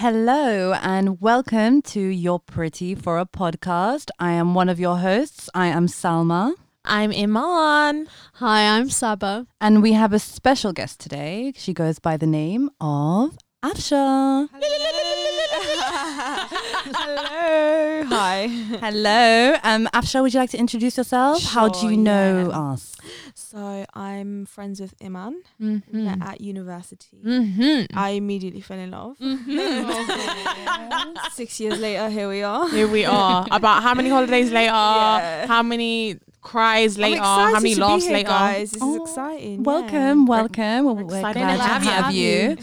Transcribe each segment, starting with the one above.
Hello and welcome to You're Pretty for a podcast. I am one of your hosts. I am Salma. I'm Iman. Hi, I'm Saba. And we have a special guest today. She goes by the name of Afsha. Hello. Hi. Hello. Um, Afsha, would you like to introduce yourself? How do you know yeah. us? So I'm friends with Iman Mm-hmm. met at university. Mm-hmm. I immediately fell in love. Six years later, here we are. Here we are. About how many holidays later? Yeah. How many cries later? How many laughs here, later? guys. This Oh, is exciting. Welcome, yeah. welcome. Well, We're excited glad to have have, you.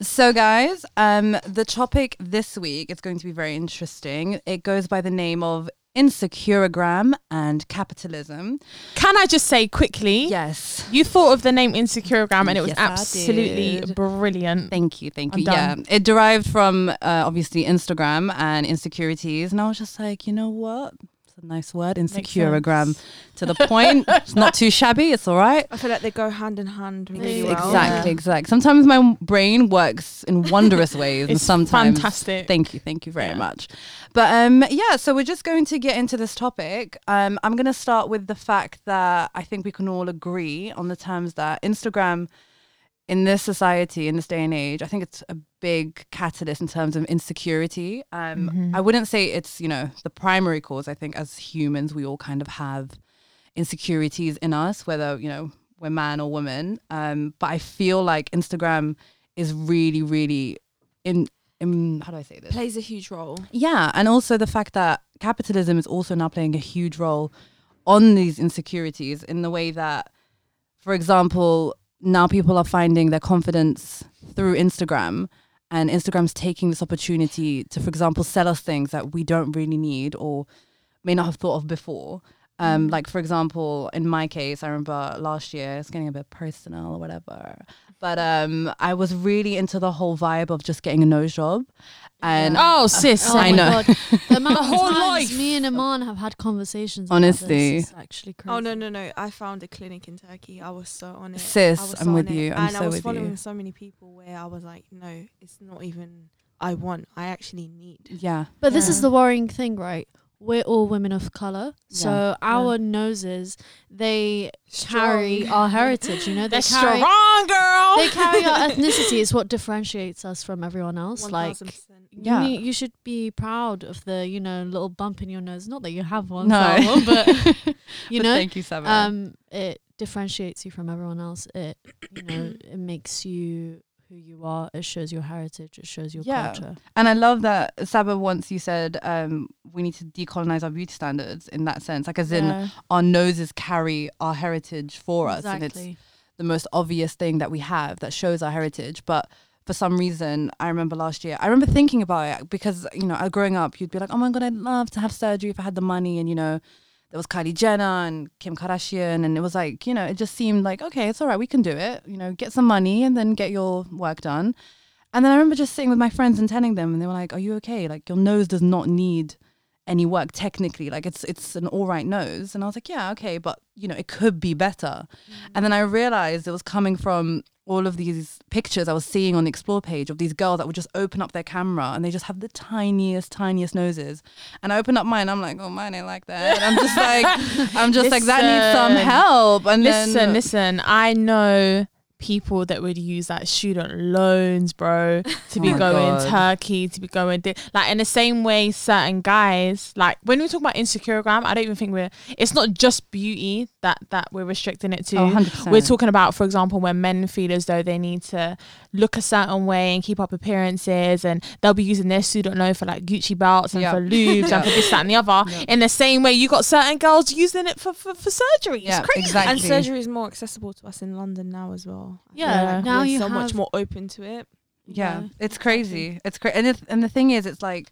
So, guys, um, the topic this week is going to be very interesting. It goes by the name of insecurogram and capitalism. Can I just say quickly? Yes. You thought of the name Insecurogram and it was Yes, absolutely brilliant. Thank you, thank you. Yeah, it derived from uh, obviously Instagram and insecurities, and I was just like, you know what? It's a nice word, Makes insecurogram. To the point. it's not too shabby. It's all right. I feel like they go hand in hand really well. Exactly, Yeah. exactly. Sometimes my brain works in wondrous ways, and sometimes fantastic. Thank you, thank you very Yeah. much. But um, yeah, so we're just going to get into this topic. Um, I'm going to start with the fact that I think we can all agree on the terms that Instagram, in this society, in this day and age, I think it's a big catalyst in terms of insecurity. Um, Mhm. I wouldn't say it's you know the primary cause. I think as humans, we all kind of have insecurities in us, whether you know we're man or woman. Um, but I feel like Instagram is really, really in in how do I say this? Plays a huge role. Yeah, and also the fact that capitalism is also now playing a huge role on these insecurities in the way that, for example, now people are finding their confidence through Instagram, and Instagram's taking this opportunity to, for example, sell us things that we don't really need or may not have thought of before. Um, Like, for example, in my case, I remember last year, it's getting a bit personal or whatever, but um, I was really into the whole vibe of just getting a nose job. And Oh, sis. Oh I know. God. The amount of whole times life. me and Iman have had conversations. Honestly. about this is actually crazy. Oh no no no! I found a clinic in Turkey. I was so on it. Sis, I was I'm so with it. you. I'm and so I was with following you. so many people where I was like, no, it's not even. I want. I actually need. yeah, But this is the worrying thing, right? We're all women of color, so Yeah. our noses they carry our heritage. You know, they They're carry strong, girl. they carry our ethnicity. It's what differentiates us from everyone else. Like Yeah. you, you should be proud of the you know little bump in your nose. Not that you have one, no, Salma, but you But know, thank you, Saba. um, it differentiates you from everyone else. It you know it makes you who you are. It shows your heritage. It shows your Yeah. culture. and I love that Saba once you said um, we need to decolonize our beauty standards in that sense, like as in our noses carry our heritage for us, and it's the most obvious thing that we have that shows our heritage. But for some reason, I remember last year, I remember thinking about it because, you know, uh, growing up, you'd be like, oh my God, I'd love to have surgery if I had the money. And, you know, there was Kylie Jenner and Kim Kardashian. And it was like, you know, it just seemed like, okay, it's all right, we can do it. You know, get some money and then get your work done. And then I remember just sitting with my friends and telling them, and they were like, are you okay? Like, your nose does not need any work technically like it's it's an all right nose. And i was like yeah okay but you know it could be better. Mm. And then i realized it was coming from all of these pictures i was seeing on the explore page of these girls that would just open up their camera and they just have the tiniest tiniest noses. And i open up mine i'm like oh mine ain't like that. And i'm just like i'm just like that needs some help. And listen, then listen. I know people that would use that student loans, bro, to be Oh going God. Turkey, to be going di- like in the same way. Certain guys, like when we talk about insecurogram, I don't even think we're. It's not just beauty that that we're restricting it to. oh, 100%. We're talking about, for example, when men feel as though they need to look a certain way and keep up appearances, and they'll be using their student loan for like Gucci belts and Yeah. for Loubs Yeah. and for this, that, and the other. Yeah. In the same way, you got certain girls using it for for, for surgery. yeah it's crazy. exactly And surgery is more accessible to us in London now as well. I feel Yeah, like now we're you so much more open to it. yeah, Yeah, it's crazy it's crazy and, it, and the thing is it's like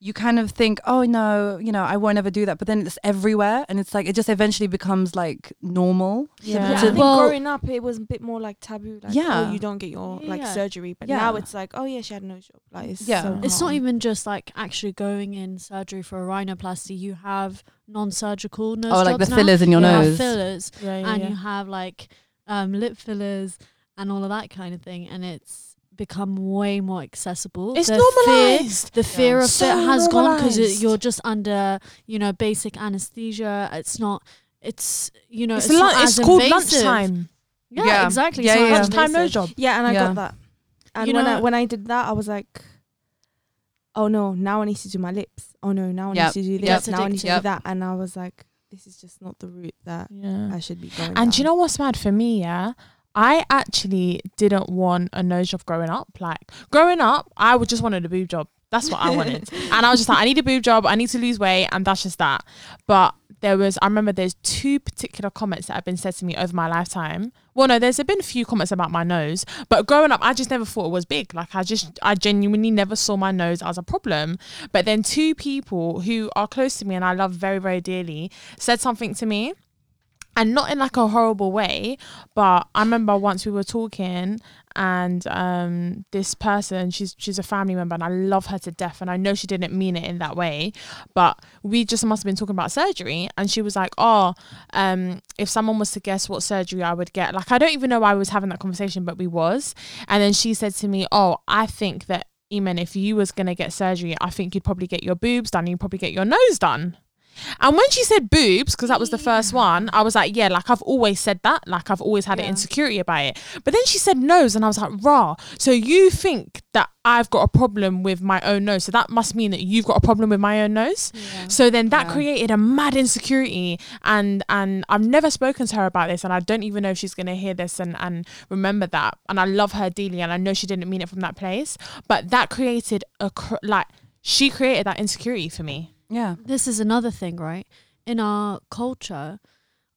you kind of think oh no you know i won't ever do that but then it's everywhere and it's like it just eventually becomes like normal Yeah. Yeah, Yeah. I think Well- growing up it was a bit more like taboo. Like, oh, Yeah. oh, you don't get your like Yeah. surgery, but Yeah. now it's like, oh yeah, she had no job. Like, it's Yeah. so It's not even just like actually going in surgery for a rhinoplasty. You have non-surgical nose oh like the jobs now. fillers in your You nose fillers, Yeah, yeah, and yeah. you have like um, lip fillers and all of that kind of thing. And it's become way more accessible. It's the Fear, normalized. the fear of So it has gone because you're just under, you know, basic anesthesia. It's not. It's you know. It's, It's, not it's as called invasive. lunchtime. Yeah, Yeah. exactly. Yeah, It's not yeah, Lunchtime no job. Yeah, and I Yeah. got that. And You when I when I did that, I was like, oh no, now I need to do my lips. Oh no, now I Yep. need to do this. Yep. Now I need to Yep. do that. And I was like, this is just not the route that Yeah. I should be going. And down. do you know what's mad for me? Yeah, I actually didn't want a nose job growing up. Like growing up, I would just wanted a boob job. That's what I wanted, and I was just like, I need a boob job. I need to lose weight, and that's just that. But there was, I remember, there's two particular comments that have been said to me over my lifetime. Well, no, there's been a few comments about my nose, but growing up, I just never thought it was big. Like I just, I genuinely never saw my nose as a problem. But then two people who are close to me and I love very, very dearly said something to me and not in like a horrible way but i remember once we were talking and um this person she's she's a family member and i love her to death and i know she didn't mean it in that way but we just must have been talking about surgery and she was like oh um if someone was to guess what surgery i would get like i don't even know why i was having that conversation but we was and then she said to me oh i think that Iman, if you was gonna get surgery, I think you'd probably get your boobs done. You'd probably get your nose done. And when she said boobs, because that was the first mm. one, I was like, yeah, like I've always said that. Like I've always had an insecurity about it. But then she said nose, and I was like, rah. So you think that I've got a problem with my own nose. So that must mean that you've got a problem with my own nose. So then that Yeah. created a mad insecurity. And and I've never spoken to her about this. And I don't even know if she's gonna hear this and, and remember that. And I love her dearly and I know she didn't mean it from that place. But that created a cr- like she created that insecurity for me. Yeah. this is another thing, right? In our culture,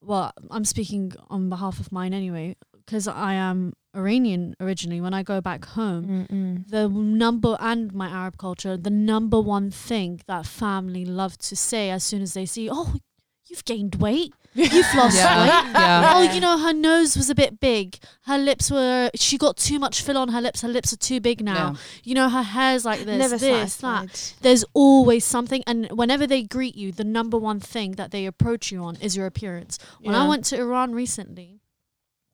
well, I'm speaking on behalf of mine anyway, because I am Iranian originally. When I go back home, the number and my Arab culture, the number one thing that family love to say as soon as they see, oh, you've gained weight, you've lost Yeah. weight. Yeah. Oh, you know, her nose was a bit big. Her lips were, she got too much fill on her lips. Her lips are too big now. Yeah. You know, her hair's like this, Never this, that there's always something and whenever they greet you the number one thing that they approach you on is your appearance when i went to iran recently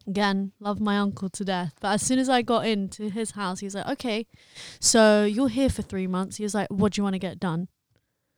again love my uncle to death but as soon as i got into his house he was like okay so you're here for three months he was like what do you want to get done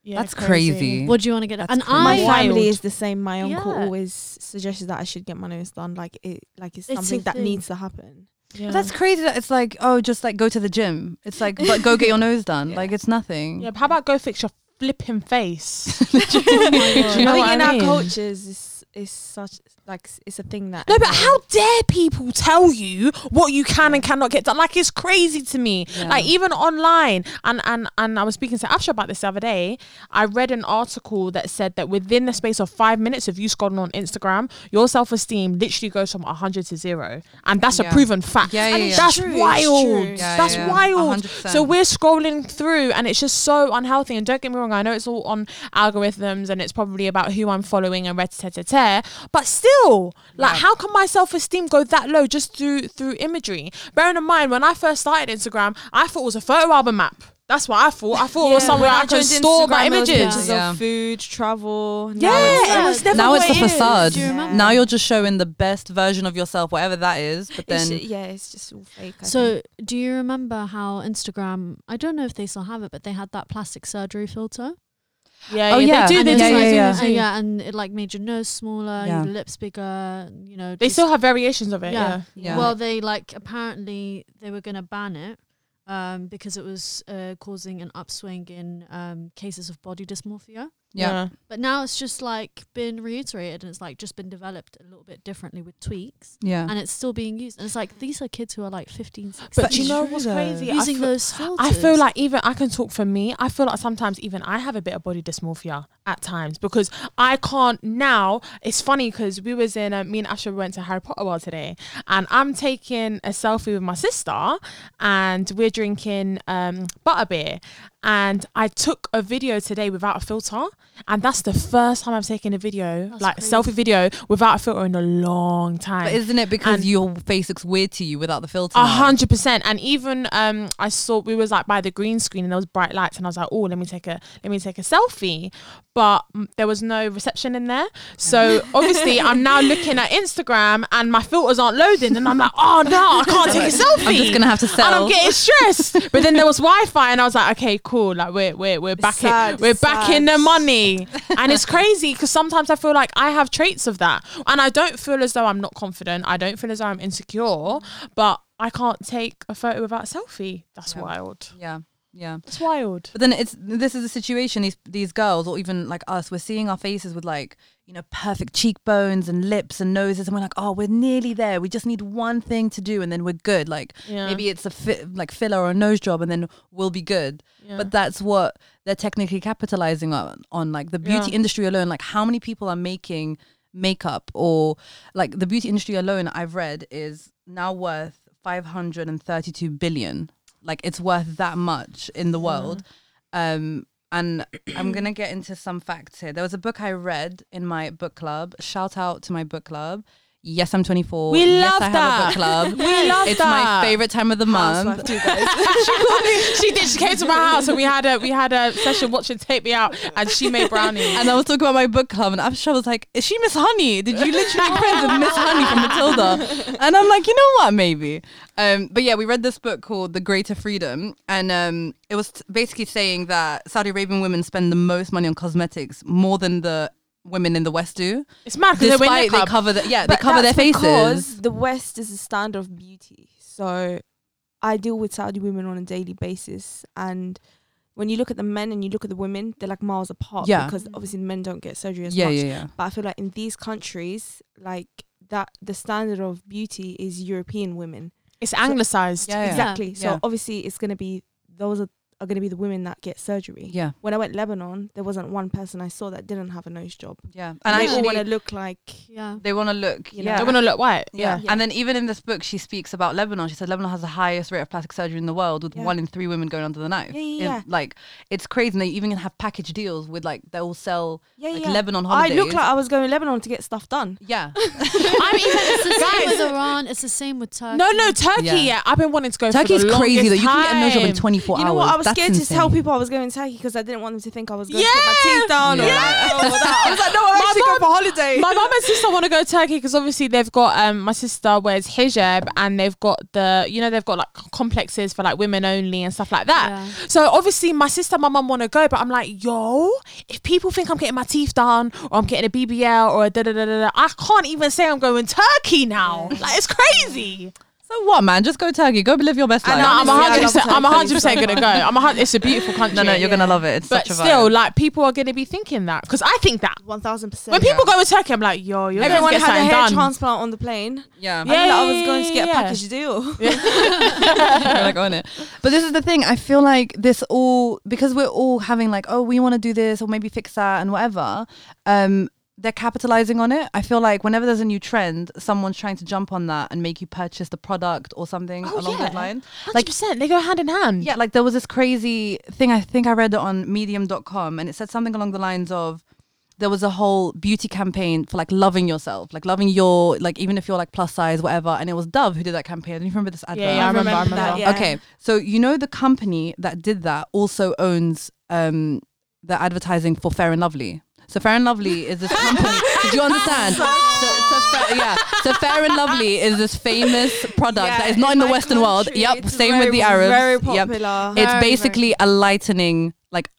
Yeah, That's crazy. what do you want to get done and crazy. my i family is the same. My uncle Yeah. always suggested that I should get my nose done. Like it, like it's It's a something that thing. needs to happen. Yeah. But that's crazy that it's like, oh, just like go to the gym. It's like, but go get your nose done. Yeah. Like it's nothing. yeah. but How about go fix your flipping face? Oh Do you know I think what in I our mean? cultures, it's, it's such like it's a thing that. No, but how dare people tell you what you can and cannot get done? Like it's crazy to me. Yeah. Like even online, and and and I was speaking to Afsha about this the other day. I read an article that said that within the space of five minutes of you scrolling on Instagram, your self esteem literally goes from hundred to zero, and that's a proven fact. Yeah, yeah, And yeah. That's True, wild. Yeah, that's yeah, yeah. wild. 100%. So we're scrolling through, and it's just so unhealthy. And don't get me wrong, I know it's all on algorithms, and it's probably about who I'm following and red te te te. But still, like, Yeah. how can my self esteem go that low just through through imagery? Bearing in mind, when I first started Instagram, I thought it was a photo album app. That's what I thought. I thought it was Yeah, somewhere when I could joined store my Instagram, there was images. Pictures Yeah. of food, travel. Yeah, now it's it was never now it's the it is. facade. You remember? Now you're just showing the best version of yourself, whatever that is. But then, ju- yeah, it's just all fake. I think. so do you remember how instagram i don't know if they still have it but they had that plastic surgery filter Yeah, Oh, yeah, yeah. they do. And They do. yeah, like- they do, yeah. they uh, yeah, and it like made your nose smaller, Yeah. your lips bigger. You know, They still have variations of it. Yeah. Yeah. Yeah. Well, they like apparently they were gonna ban it um, because it was uh, causing an upswing in um, cases of body dysmorphia. Yeah, But now it's just like been reiterated and it's like just been developed a little bit differently with tweaks, yeah. and it's still being used. And it's like these are kids who are like 15, 16, But But you know true what's though. crazy? I using feel- those filters. I feel like even I can talk for me. I feel like sometimes even I have a bit of body dysmorphia at times because I can't now. It's funny because we was in a, me and Asha went to Harry Potter World today, and I'm taking a selfie with my sister, and we're drinking um, butterbeer, and I took a video today without a filter, and that's the first time I've taken a video, That's like crazy. selfie video, without a filter in a long time. But isn't it because And- your face looks weird to you without the filter? A hundred percent. And even um I saw we was like by the green screen and there was bright lights and I was like, oh, let me take a let me take a selfie. But mm, there was no reception in there. So obviously I'm now looking at Instagram and my filters aren't loading and I'm like, oh no, I can't take a selfie. I'm just gonna have to sell. and I'm getting stressed. but then there was Wi-Fi, and I was like, okay, cool. Like we're we're we're back sad, in we're back in the money, and it's crazy because sometimes I feel like I have traits of that, and I don't feel as though I'm not confident. I don't feel as though I'm insecure, but I can't take a photo without a selfie. That's Yeah. wild. yeah, yeah. That's wild. But then it's this is a situation. These these girls, or even like us, we're seeing our faces with like you know perfect cheekbones and lips and noses, and we're like, oh, we're nearly there. We just need one thing to do, and then we're good. Like Yeah. maybe it's a fi- like filler or a nose job, and then we'll be good. Yeah. But that's what they're technically capitalizing on. On like the beauty Yeah. industry alone, like how many people are making makeup or like the beauty industry alone, I've read is now worth five hundred and thirty-two billion. Like it's worth that much in the world. Um, and I'm gonna get into some facts here. There was a book I read in my book club. Shout out to my book club. Yes, I'm 24. We yes, love I that. book club. We love that. it's that. my favorite time of the month. Too, she called me. She did. She came to my house and we had a we had a session watching Take Me Out, and she made brownies. And I was talking about my book club, and Afsha was like, "Is she Miss Honey? Did you literally with Miss Honey from Matilda?" And I'm like, "You know what? Maybe." Um, but yeah, we read this book called The Greater Freedom, and um, it was t- basically saying that Saudi Arabian women spend the most money on cosmetics, more than the women in the West do. it's mad because they Despite they cover the yeah, they But cover their faces. because the West is a standard of beauty. So I deal with Saudi women on a daily basis, and when you look at the men and you look at the women, they're like miles apart. Yeah. because obviously the men don't get surgery as Yeah, much. yeah, yeah. But I feel like in these countries, like that, the standard of beauty is European women. It's anglicized. Yeah, yeah. Exactly. So Yeah. obviously it's gonna be those are, are gonna be the women that get surgery. Yeah, When I went Lebanon, there wasn't one person I saw that didn't have a nose job. yeah. And they all want to look like Yeah. they want to look. You know, yeah, They want to look white. Yeah. Yeah. And then even in this book, she speaks about Lebanon. She said Lebanon has the highest rate of plastic surgery in the world, with Yeah. one in three women going under the knife. Yeah, yeah, In- yeah. like it's crazy. And they even have package deals with like they'll sell yeah, like yeah. Lebanon I look like I was going to Lebanon to get stuff done. yeah, I'm even It's the same with. Iran. It's the same with Turkey. No, no, Turkey. Yeah. Yeah. I've been wanting to go. Turkey's for the crazy though. You can get a nose job in time. 24 You know hours. what? I was That's scared to tell people I was going to Turkey because I didn't want them to think I was going to Yeah. get my teeth done. Or Yeah. like, oh, that. I was like, no, I'm My actually mum- going for holiday. My mum and sister want to go to Turkey because obviously they've got um my sister wears hijab and they've got the you know they've got like complexes for like women only and stuff like that. Yeah. So obviously my sister, and my mum want to go, but I'm like, yo, if people think I'm getting my teeth done or I'm getting a BBL or a da da da da, da I can't even say I'm going Turkey now. Like it's crazy. So what, man? Just go Turkey. Go live your best life. No, I'm honestly, I hundred percent. I'm Turkey, hundred percent gonna go. I'm a hundred. It's a beautiful country. no, no, you're gonna love it. It's But such a still, vibe. like people are gonna be thinking that because I think that One thousand percent. when people go to Turkey, I'm like, yo, you're everyone gonna get had a hair done. transplant on the plane. yeah, I knew that I was going to get a yeah. package deal. You're like on it. But this is the thing. I feel like this all because we're all having like, oh, we want to do this or maybe fix that and whatever. Um, they're capitalizing on it. I feel like whenever there's a new trend, someone's trying to jump on that and make you purchase the product or something Oh, along yeah. those lines. Hundred percent. They go hand in hand. Yeah, like there was this crazy thing. I think I read it on Medium.com, and it said something along the lines of there was a whole beauty campaign for like loving yourself, like loving your like even if you're like plus size, whatever. And it was Dove who did that campaign. Do you remember this advert? Yeah, yeah, I remember. I remember. that, yeah. Okay, so you know the company that did that also owns um the advertising for Fair and Lovely. So Fair and Lovely is this company. did you understand? So, so Fair, yeah. So Fair and Lovely is this famous product Yeah, that is not in, the my Western world. Yep. it's Same with the Arabs. Very Yep. popular. It's Very, basically a lightening like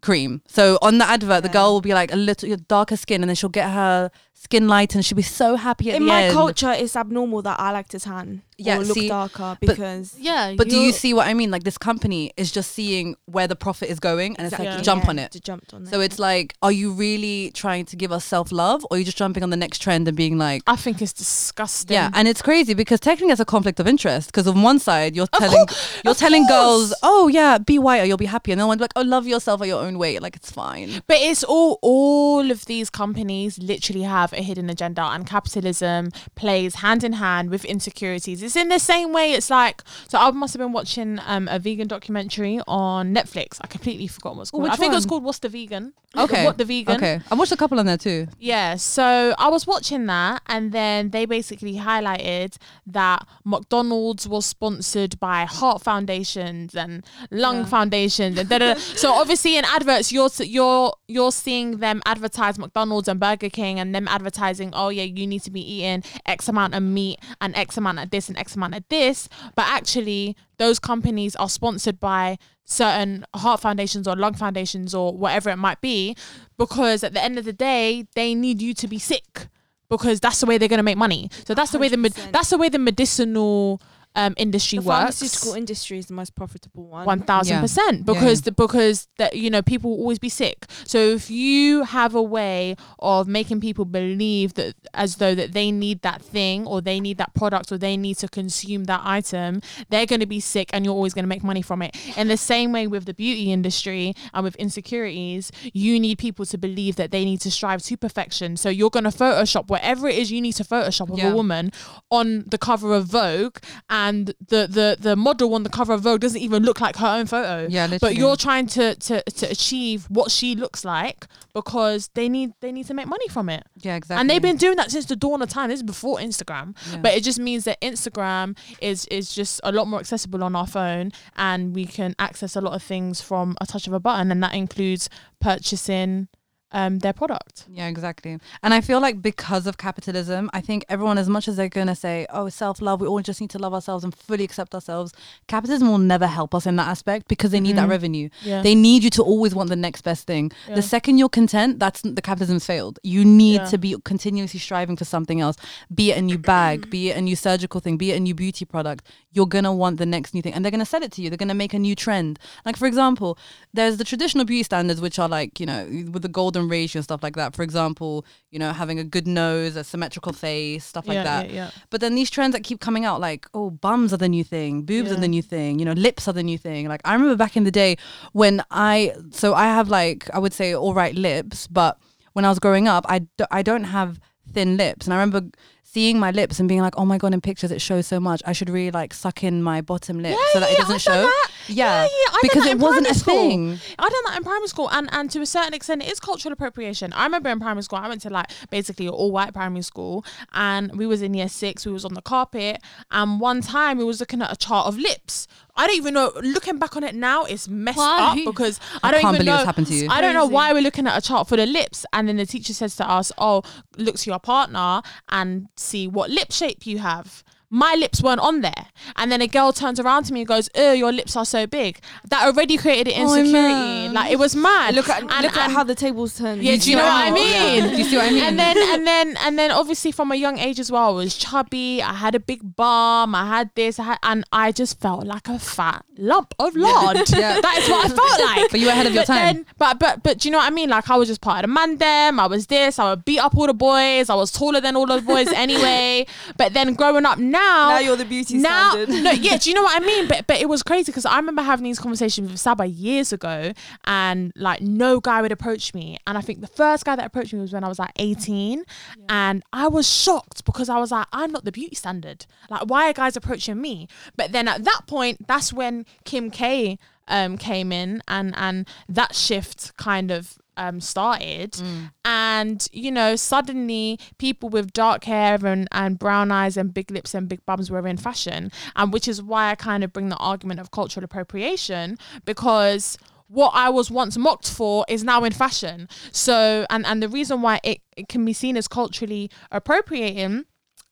cream. So on the advert, the girl will be like a little darker skin, and then she'll get her skin light, and she'll be so happy at in the my end. culture, it's abnormal that I like to tan Yeah, or look see, darker but- because Yeah. But do you see what I mean? Like this company is just seeing where the profit is going, and it's like Exactly. jump Yeah, on it. To jump on So it. it's like, are you really trying to give us self love, or are you just jumping on the next trend and being like, I think it's disgusting. yeah? And it's crazy because technically it's a conflict of interest. Because on one side you're telling cour- you're of telling girls, oh yeah, be white or you'll be happy, and then one's like, oh love yourself at your own weight, like it's fine. But it's all all of these companies literally have a hidden agenda, and capitalism plays hand in hand with insecurities. It's in the same way. It's like so. I must have been watching um, a vegan documentary on Netflix. I completely forgot what's called. I which think it was called "What's the Vegan." Okay. What the Vegan? Okay, I watched a couple on there too. Yeah, so I was watching that, and then they basically highlighted that McDonald's was sponsored by heart foundations and lung Yeah. foundations, and da, da, da. so obviously in adverts you're you're you're seeing them advertise McDonald's and Burger King, and them advertising, oh yeah, you need to be eating X amount of meat and X amount of this and X amount of this, but actually those companies are sponsored by certain heart foundations or lung foundations or whatever it might be because at the end of the day they need you to be sick because that's the way they're going to make money. So that's the way the that's the way the medicinal um, industry The works pharmaceutical industry is the most profitable one. one thousand percent because the because that you know people will always be sick. So if you have a way of making people believe that as though that they need that thing or they need that product or they need to consume that item, they're going to be sick and you're always going to make money from it. In the same way with the beauty industry and with insecurities, you need people to believe that they need to strive to perfection. So you're going to Photoshop whatever it is you need to Photoshop of Yeah. a woman on the cover of Vogue and the, the the model on the cover of Vogue doesn't even look like her own photo. Yeah, literally. But you're trying to, to to achieve what she looks like because they need they need to make money from it. yeah, exactly. And they've been doing that since the dawn of time. This is before Instagram. Yeah. But it just means that Instagram is is just a lot more accessible on our phone and we can access a lot of things from a touch of a button and that includes purchasing um their product. Yeah, exactly. And I feel like because of capitalism, I think everyone, as much as they're going to say, oh, self love, we all just need to love ourselves and fully accept ourselves, capitalism will never help us in that aspect because they need that Mhm. revenue. Yeah. They need you to always want the next best thing. Yeah. The second you're content, that's the capitalism's failed. You need Yeah. to be continuously striving for something else, be it a new bag, be it a new surgical thing, be it a new beauty product. You're going to want the next new thing and they're going to sell it to you. They're going to make a new trend. Like, for example, there's the traditional beauty standards, which are like, you know, with the golden ratio and stuff like that. For example, you know, having a good nose, a symmetrical face, stuff like yeah, that. Yeah, yeah. But then these trends that keep coming out, like, oh, bums are the new thing, boobs are the new thing, you know, lips are the new thing. Like, I remember back in the day when I, so I have like, I would say all right lips, but when I was growing up, I, d- I don't have thin lips. And I remember seeing my lips and being like, oh my God, in pictures it shows so much. I should really like suck in my bottom lip so that it doesn't show. that. Yeah. Yeah, yeah, because it wasn't a school. thing. I done that in primary school, and and to a certain extent, it is cultural appropriation. I remember in primary school, I went to like basically all white primary school, and we was in year six. We was on the carpet, and one time we was looking at a chart of lips. I don't even know. Looking back on it now, it's messed Why? up because I I don't can't even believe know. this happened to you. I don't know Crazy. why we're looking at a chart for the lips, and then the teacher says to us, "Oh, look to your partner and see what lip shape you have." My lips weren't on there, and then a girl turns around to me and goes, "Oh, your lips are so big." That already created an Oh, insecurity. man. like it was mad. Look at And- look at how the tables turn. yeah, do you know what I mean? Do you see what I mean? And then and then and then obviously from a young age as well, I was chubby. I had a big bum. I had this. I had, and I just felt like a fat lump of lard. Yeah. that is what I felt like. But you were ahead of your But time. then- but but but do you know what I mean? Like I was just part of the man them. I was this. I would beat up all the boys. I was taller than all the boys anyway. But then growing up now, Now you're the beauty now, standard. no, yeah, do you know what I mean? But but it was crazy because I remember having these conversations with Saba years ago, and like no guy would approach me. And I think the first guy that approached me was when I was like 18, and I was shocked because I was like, I'm not the beauty standard. Like, why are guys approaching me? But then at that point, that's when Kim K um came in, and and that shift kind of um started. And you know suddenly people with dark hair and, and brown eyes and big lips and big bums were in fashion. And which is why i kind of bring the argument of cultural appropriation because what i was once mocked for is now in fashion. So and and the reason why it, it can be seen as culturally appropriating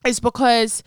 is because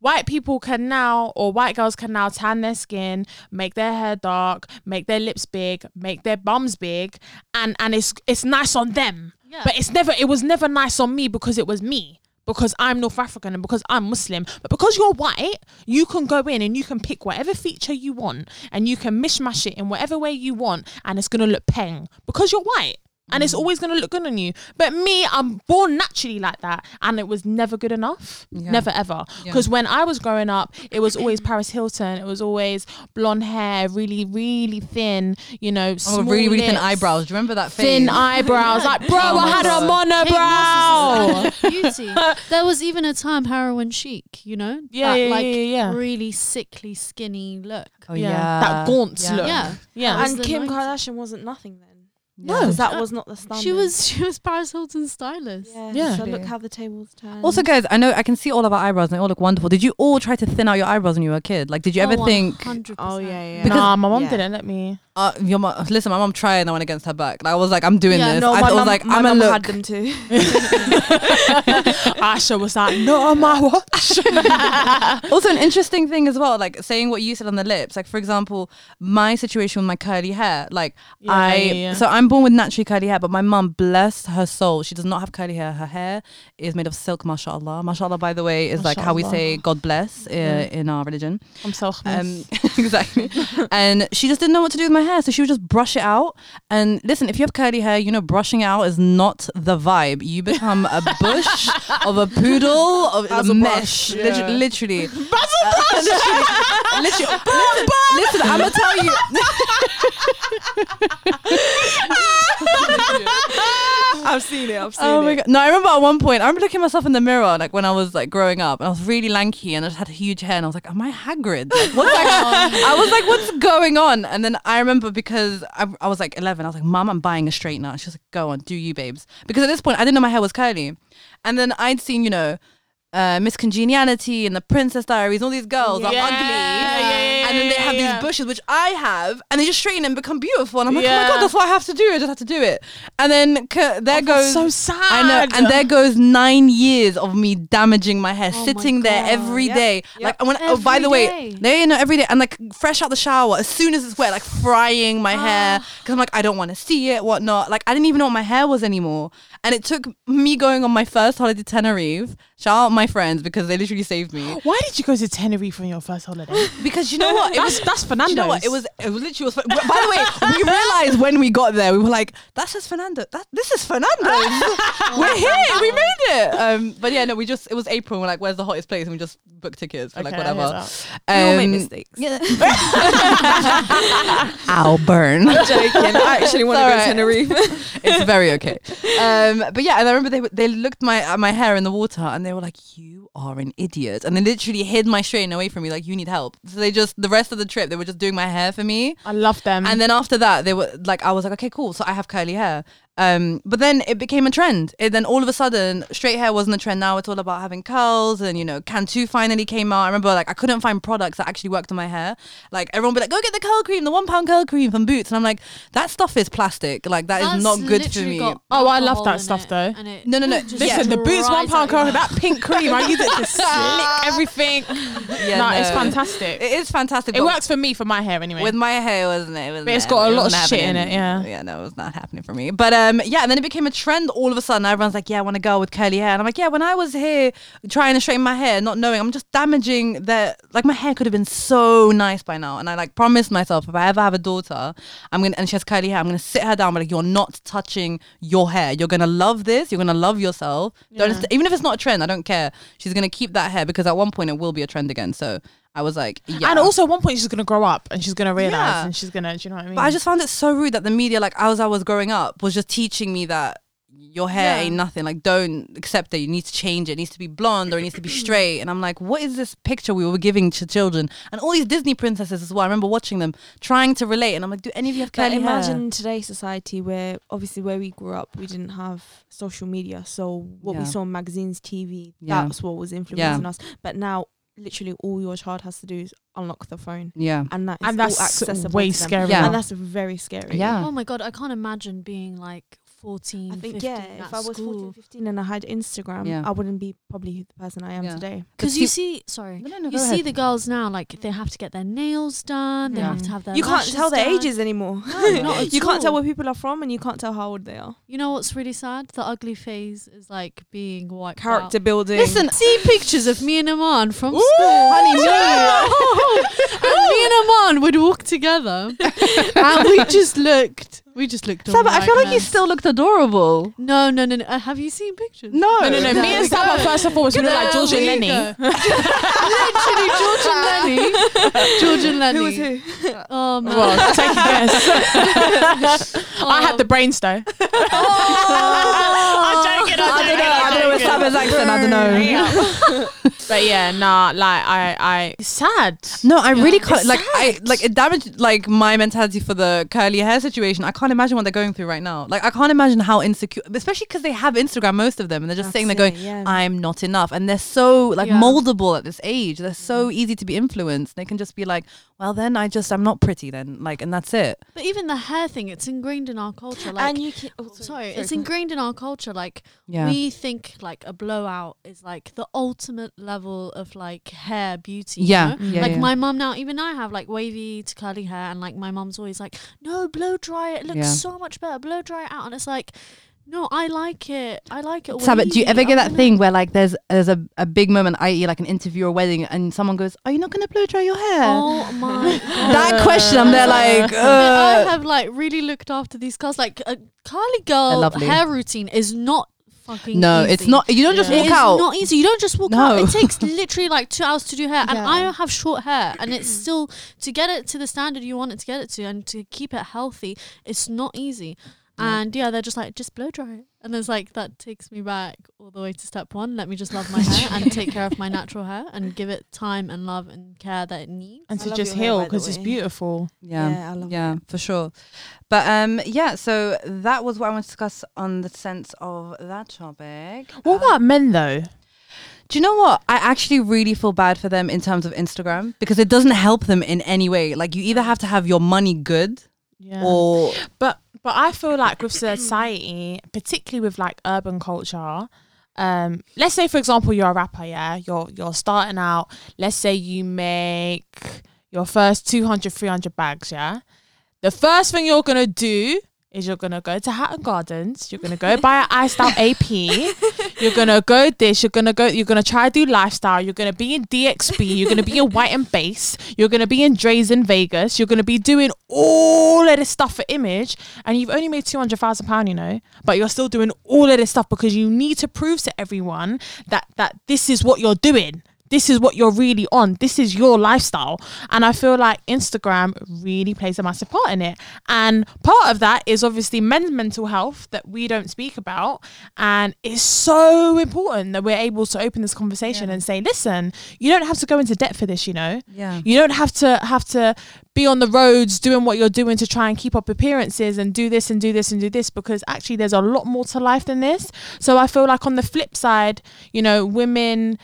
white people can now or white girls can now tan their skin make their hair dark make their lips big make their bums big and and it's it's nice on them. Yeah. but it's never it was never nice on me because it was me because I'm North African and because I'm Muslim. But because you're white you can go in and you can pick whatever feature you want and you can mishmash it in whatever way you want and it's gonna look peng. Because you're white and it's mm. always gonna look good on you. But me, I'm born naturally like that, and it was never good enough. Yeah. Never ever. Yeah. Because when I was growing up, it was always Paris Hilton. It was always blonde hair, really, really thin. You know, Oh, small really, really thin eyebrows. Do you remember that Thin phase? eyebrows. Like, bro, Oh I had a God. Kate monobrow. Moss beauty. There was even a time heroin chic, you know? Yeah, that, yeah, like yeah, yeah. really sickly, skinny look. Oh yeah. yeah, That gaunt yeah. look. Yeah. Yeah. And Kim 90s. Kardashian wasn't nothing then. No. because that was not the standard. She was she was Paris Hilton's stylist. Yeah. Yeah. So look how the tables turned. Also, guys, I know I can see all of our eyebrows and they all look wonderful. Did you all try to thin out your eyebrows when you were a kid? Like, did you ever Oh, think, 100%. Oh yeah, yeah. Because- nah, my mom Yeah. didn't let me. Uh, your mom, listen, my mom tried and I went against her back. Like, I was like, I'm doing Yeah, this. no, I, my was mum, like, my I'm mum gonna had them too. Asha was like, not on my watch. also, an interesting thing as well, like saying what you said on the lips. Like, for example, my situation with my curly hair. Like, Yeah, I, yeah, yeah. so I'm born with naturally curly hair, but my mum, bless her soul, she does not have curly hair. Her hair is made of silk, mashallah. Mashallah, by the way, is like how we say God bless uh, in our religion. I'm so Um, exactly. and she just didn't know what to do with my hair, so she would just brush it out. And listen, if you have curly hair, you know brushing it out is not the vibe. You become a bush of a poodle of a Basil mesh, brush, yeah. literally. Uh, literally, literally. listen, listen, I'm gonna tell you. I've seen it. I've seen Oh it. god! No, I remember at one point. I remember looking at myself in the mirror, like when I was like growing up, and I was really lanky, and I just had a huge hair, and I was like, "Am I Hagrid?" Like, what's actually, I was like, "What's going on?" And then I remember because I, I was like 11, I was like, "Mom, I'm buying a straightener." She was like, "Go on, do you, babes?" Because at this point, I didn't know my hair was curly, and then I'd seen, you know. Uh, Miss Congeniality and the Princess Diaries, all these girls are Yeah, ugly, yeah, yeah, and then they have yeah, yeah. these bushes, which I have, and they just straighten and become beautiful. And I'm like, oh my god, that's what I have to do. I just have to do it. And then c- there goes so sad. I know, and there goes nine years of me damaging my hair, Oh my sitting there God. every Yep, day. yep. Like, when, oh, by the way, day. there you know, every day, and like fresh out the shower, as soon as it's wet, like frying my hair, Ah. because I'm like, I don't want to see it, whatnot. Like, I didn't even know what my hair was anymore, and it took me going on my first holiday to Tenerife. Shout out my friends because they literally saved me. Why did you go to Tenerife on your first holiday? Because you know what, it was that's Fernando. you know what? It was it was literally. Was, by the way, we realized when we got there, we were like, "That says Fernando. That this is Fernando. we're here. We made it." Um, but yeah, no, we just it was April. And we're like, "Where's the hottest place?" And we just booked tickets for like Okay, hear whatever. that. We all make Um, mistakes. Yeah. I'll burn. I'm joking. I actually want to go to. Tenerife. it's very okay. Um, but yeah, and I remember they they looked my at my hair in the water and they were like, "You are an idiot," and they literally hid my strain away from me, like, "You need help." So they just the rest of the trip they were just doing my hair for me. I love them. And then after that, they were like, I was like, okay, cool. So I have curly hair. Um, but then it became a trend. It, then all of a sudden, straight hair wasn't a trend. Now it's all about having curls, and you know, Cantu finally came out. I remember like I couldn't find products that actually worked on my hair. Like everyone would be like, go get the curl cream, the one pound curl cream from Boots, and I'm like, that stuff is plastic. Like that is That's not good for me. Oh, I love that stuff it, though. and it No, no, no. just Listen, the Boots one dries pound out curl, your- that pink cream, I use it to slick everything. Yeah, no, it's fantastic. It is fantastic. It works for me for my hair anyway. With my hair, wasn't it? it was But it's got a lot of shit in it, yeah. Yeah, no, it was not happening for me. But um, Um, yeah, and then it became a trend all of a sudden. Everyone's like, yeah, I want a girl with curly hair. And I'm like, yeah, when I was here trying to straighten my hair, not knowing, I'm just damaging the, like, my hair could have been so nice by now. And I like promised myself if I ever have a daughter, I'm going to, and she has curly hair, I'm going to sit her down, but like, you're not touching your hair. You're going to love this. You're going to love yourself. Don't, even if it's not a trend, I don't care. She's going to keep that hair because at one point it will be a trend again. So I was like, yeah. And also, at one point, she's gonna grow up and she's gonna realize Yeah. and she's gonna. Do you know what I mean? But I just found it so rude that the media, like as I was growing up, was just teaching me that your hair Yeah. ain't nothing. Like, don't accept it. You need to change it. It needs to be blonde or it needs to be straight. And I'm like, what is this picture we were giving to children? And all these Disney princesses as well. I remember watching them trying to relate. And I'm like, do any of you have But curly imagine hair? today's society where obviously where we grew up, we didn't have social media. So what Yeah. we saw in magazines, TV, Yeah. that's what was influencing Yeah. us. But now literally all your child has to do is unlock the phone. Yeah. And that is and all that's accessible way scary. Yeah. And that's very scary. Yeah. Oh my god, I can't imagine being like 14, I think 15 yeah, at if I was school. 14, 15 and I had Instagram, Yeah. I wouldn't be probably the person I am Yeah. today. Because you see, sorry, No, no, no, you see ahead. the girls now, like they mm. have to get their nails done, they Yeah. have to have their you can't lashes tell their done. ages anymore. No, not at you can't tell where people are from and you can't tell how old they are. You know what's really sad? The ugly phase is like being white. Character out. building. Listen, see pictures of me and Iman from Ooh, school. honey, and me and Iman would walk together, and we just looked We just looked. Saba, I feel like you still looked adorable. No, no, no, no. Uh, have you seen pictures? No, No, no, no. Me and Saba first and foremost, we look like George and Lenny. Literally, George and Lenny. George and Lenny. Who was who? Oh man. Well, take a guess. I had the brains though. Oh. I'm joking. I'm I don't know. I don't know with Saba's accent. I don't know. But yeah, nah, like I, I, it's sad. No, I really can't. It's Like, I like it damaged like my mentality for the curly hair situation. I can't imagine what they're going through right now. Like, I can't imagine how insecure, especially because they have Instagram, most of them, and they're just saying they're going, it, yeah. "I'm not enough," and they're so like Yeah. moldable at this age. They're so mm. easy to be influenced. They can just be like, "Well, then I just I'm not pretty then," like, and that's it. But even the hair thing, it's ingrained in our culture. Like, and you can. Oh, sorry, it's go on. ingrained in our culture. Like, Yeah. we think like a blowout is like the ultimate level of like hair beauty. you Yeah, know? yeah, like yeah. my mum now, even I have like wavy to curly hair, and like my mum's always like, "No, blow dry it. It looks so much better. Blow dry it out." And it's like, no, I like it. I like it. Saba, do you ever get that thing where like there's there's a, a big moment, i.e., like an interview or wedding, and someone goes, "Are you not going to blow dry your hair?" Oh my! that question, I'm there like, But I uh, have like really looked after these girls. Like a curly girl hair routine is not fucking. no, easy. it's not. You don't just Yeah. walk It is out. not easy. You don't just walk No. out. It takes literally like two hours to do hair, and Yeah. I have short hair, and it's mm. still to get it to the standard you want it to get it to, and to keep it healthy, it's not easy. And yeah, they're just like just blow dry it, and it's like that takes me back all the way to step one. Let me just love my hair and take care of my natural hair and give it time and love and care that it needs. And I to love just your hair, heal by the because it's way. beautiful. yeah. Yeah, I love yeah, for sure. But um, yeah. So that was what I want to discuss on the sense of that topic. What Um, about men though? Do you know what? I actually really feel bad for them in terms of Instagram because it doesn't help them in any way. Like you either have to have your money good Yeah. or But but I feel like with society, particularly with like urban culture, um, let's say for example you're a rapper, yeah, you're you're starting out. Let's say you make your first 200, 300 bags, yeah. The first thing you're gonna do is you're gonna go to Hatton Gardens. You're gonna go buy an iced out AP. You're gonna go this. You're gonna go. You're gonna try to do lifestyle. You're gonna be in DXB. You're gonna be in White and Base. You're gonna be in Drai's in Vegas. You're gonna be doing all of this stuff for image, and you've only made two hundred thousand pound. You know, but you're still doing all of this stuff because you need to prove to everyone that that this is what you're doing. This is what you're really on. This is your lifestyle. And I feel like Instagram really plays a massive part in it. And part of that is obviously men's mental health that we don't speak about. And it's so important that we're able to open this conversation Yeah. and say, listen, you don't have to go into debt for this, you know? yeah. You don't have to have to be on the roads doing what you're doing to try and keep up appearances and do this and do this and do this because actually there's a lot more to life than this. So I feel like on the flip side, you know, women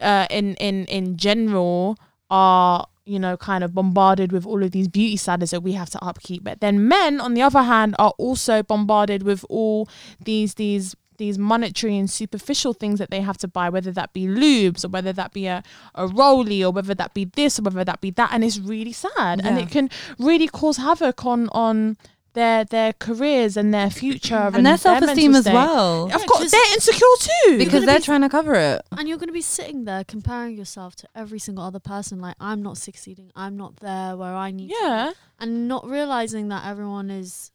uh, in in in general are you know kind of bombarded with all of these beauty standards that we have to upkeep but then men on the other hand are also bombarded with all these these these monetary and superficial things that they have to buy, whether that be Loubs or whether that be a, a rolly or whether that be this or whether that be that. And it's really sad. And it can really cause havoc on on their their careers and their future and, and their self esteem as state. well. Of Yeah, course, 'cause- they're insecure too. Because they're be- trying to cover it. And you're going to be sitting there comparing yourself to every single other person. Like, I'm not succeeding. I'm not there where I need to. yeah. be. And not realizing that everyone is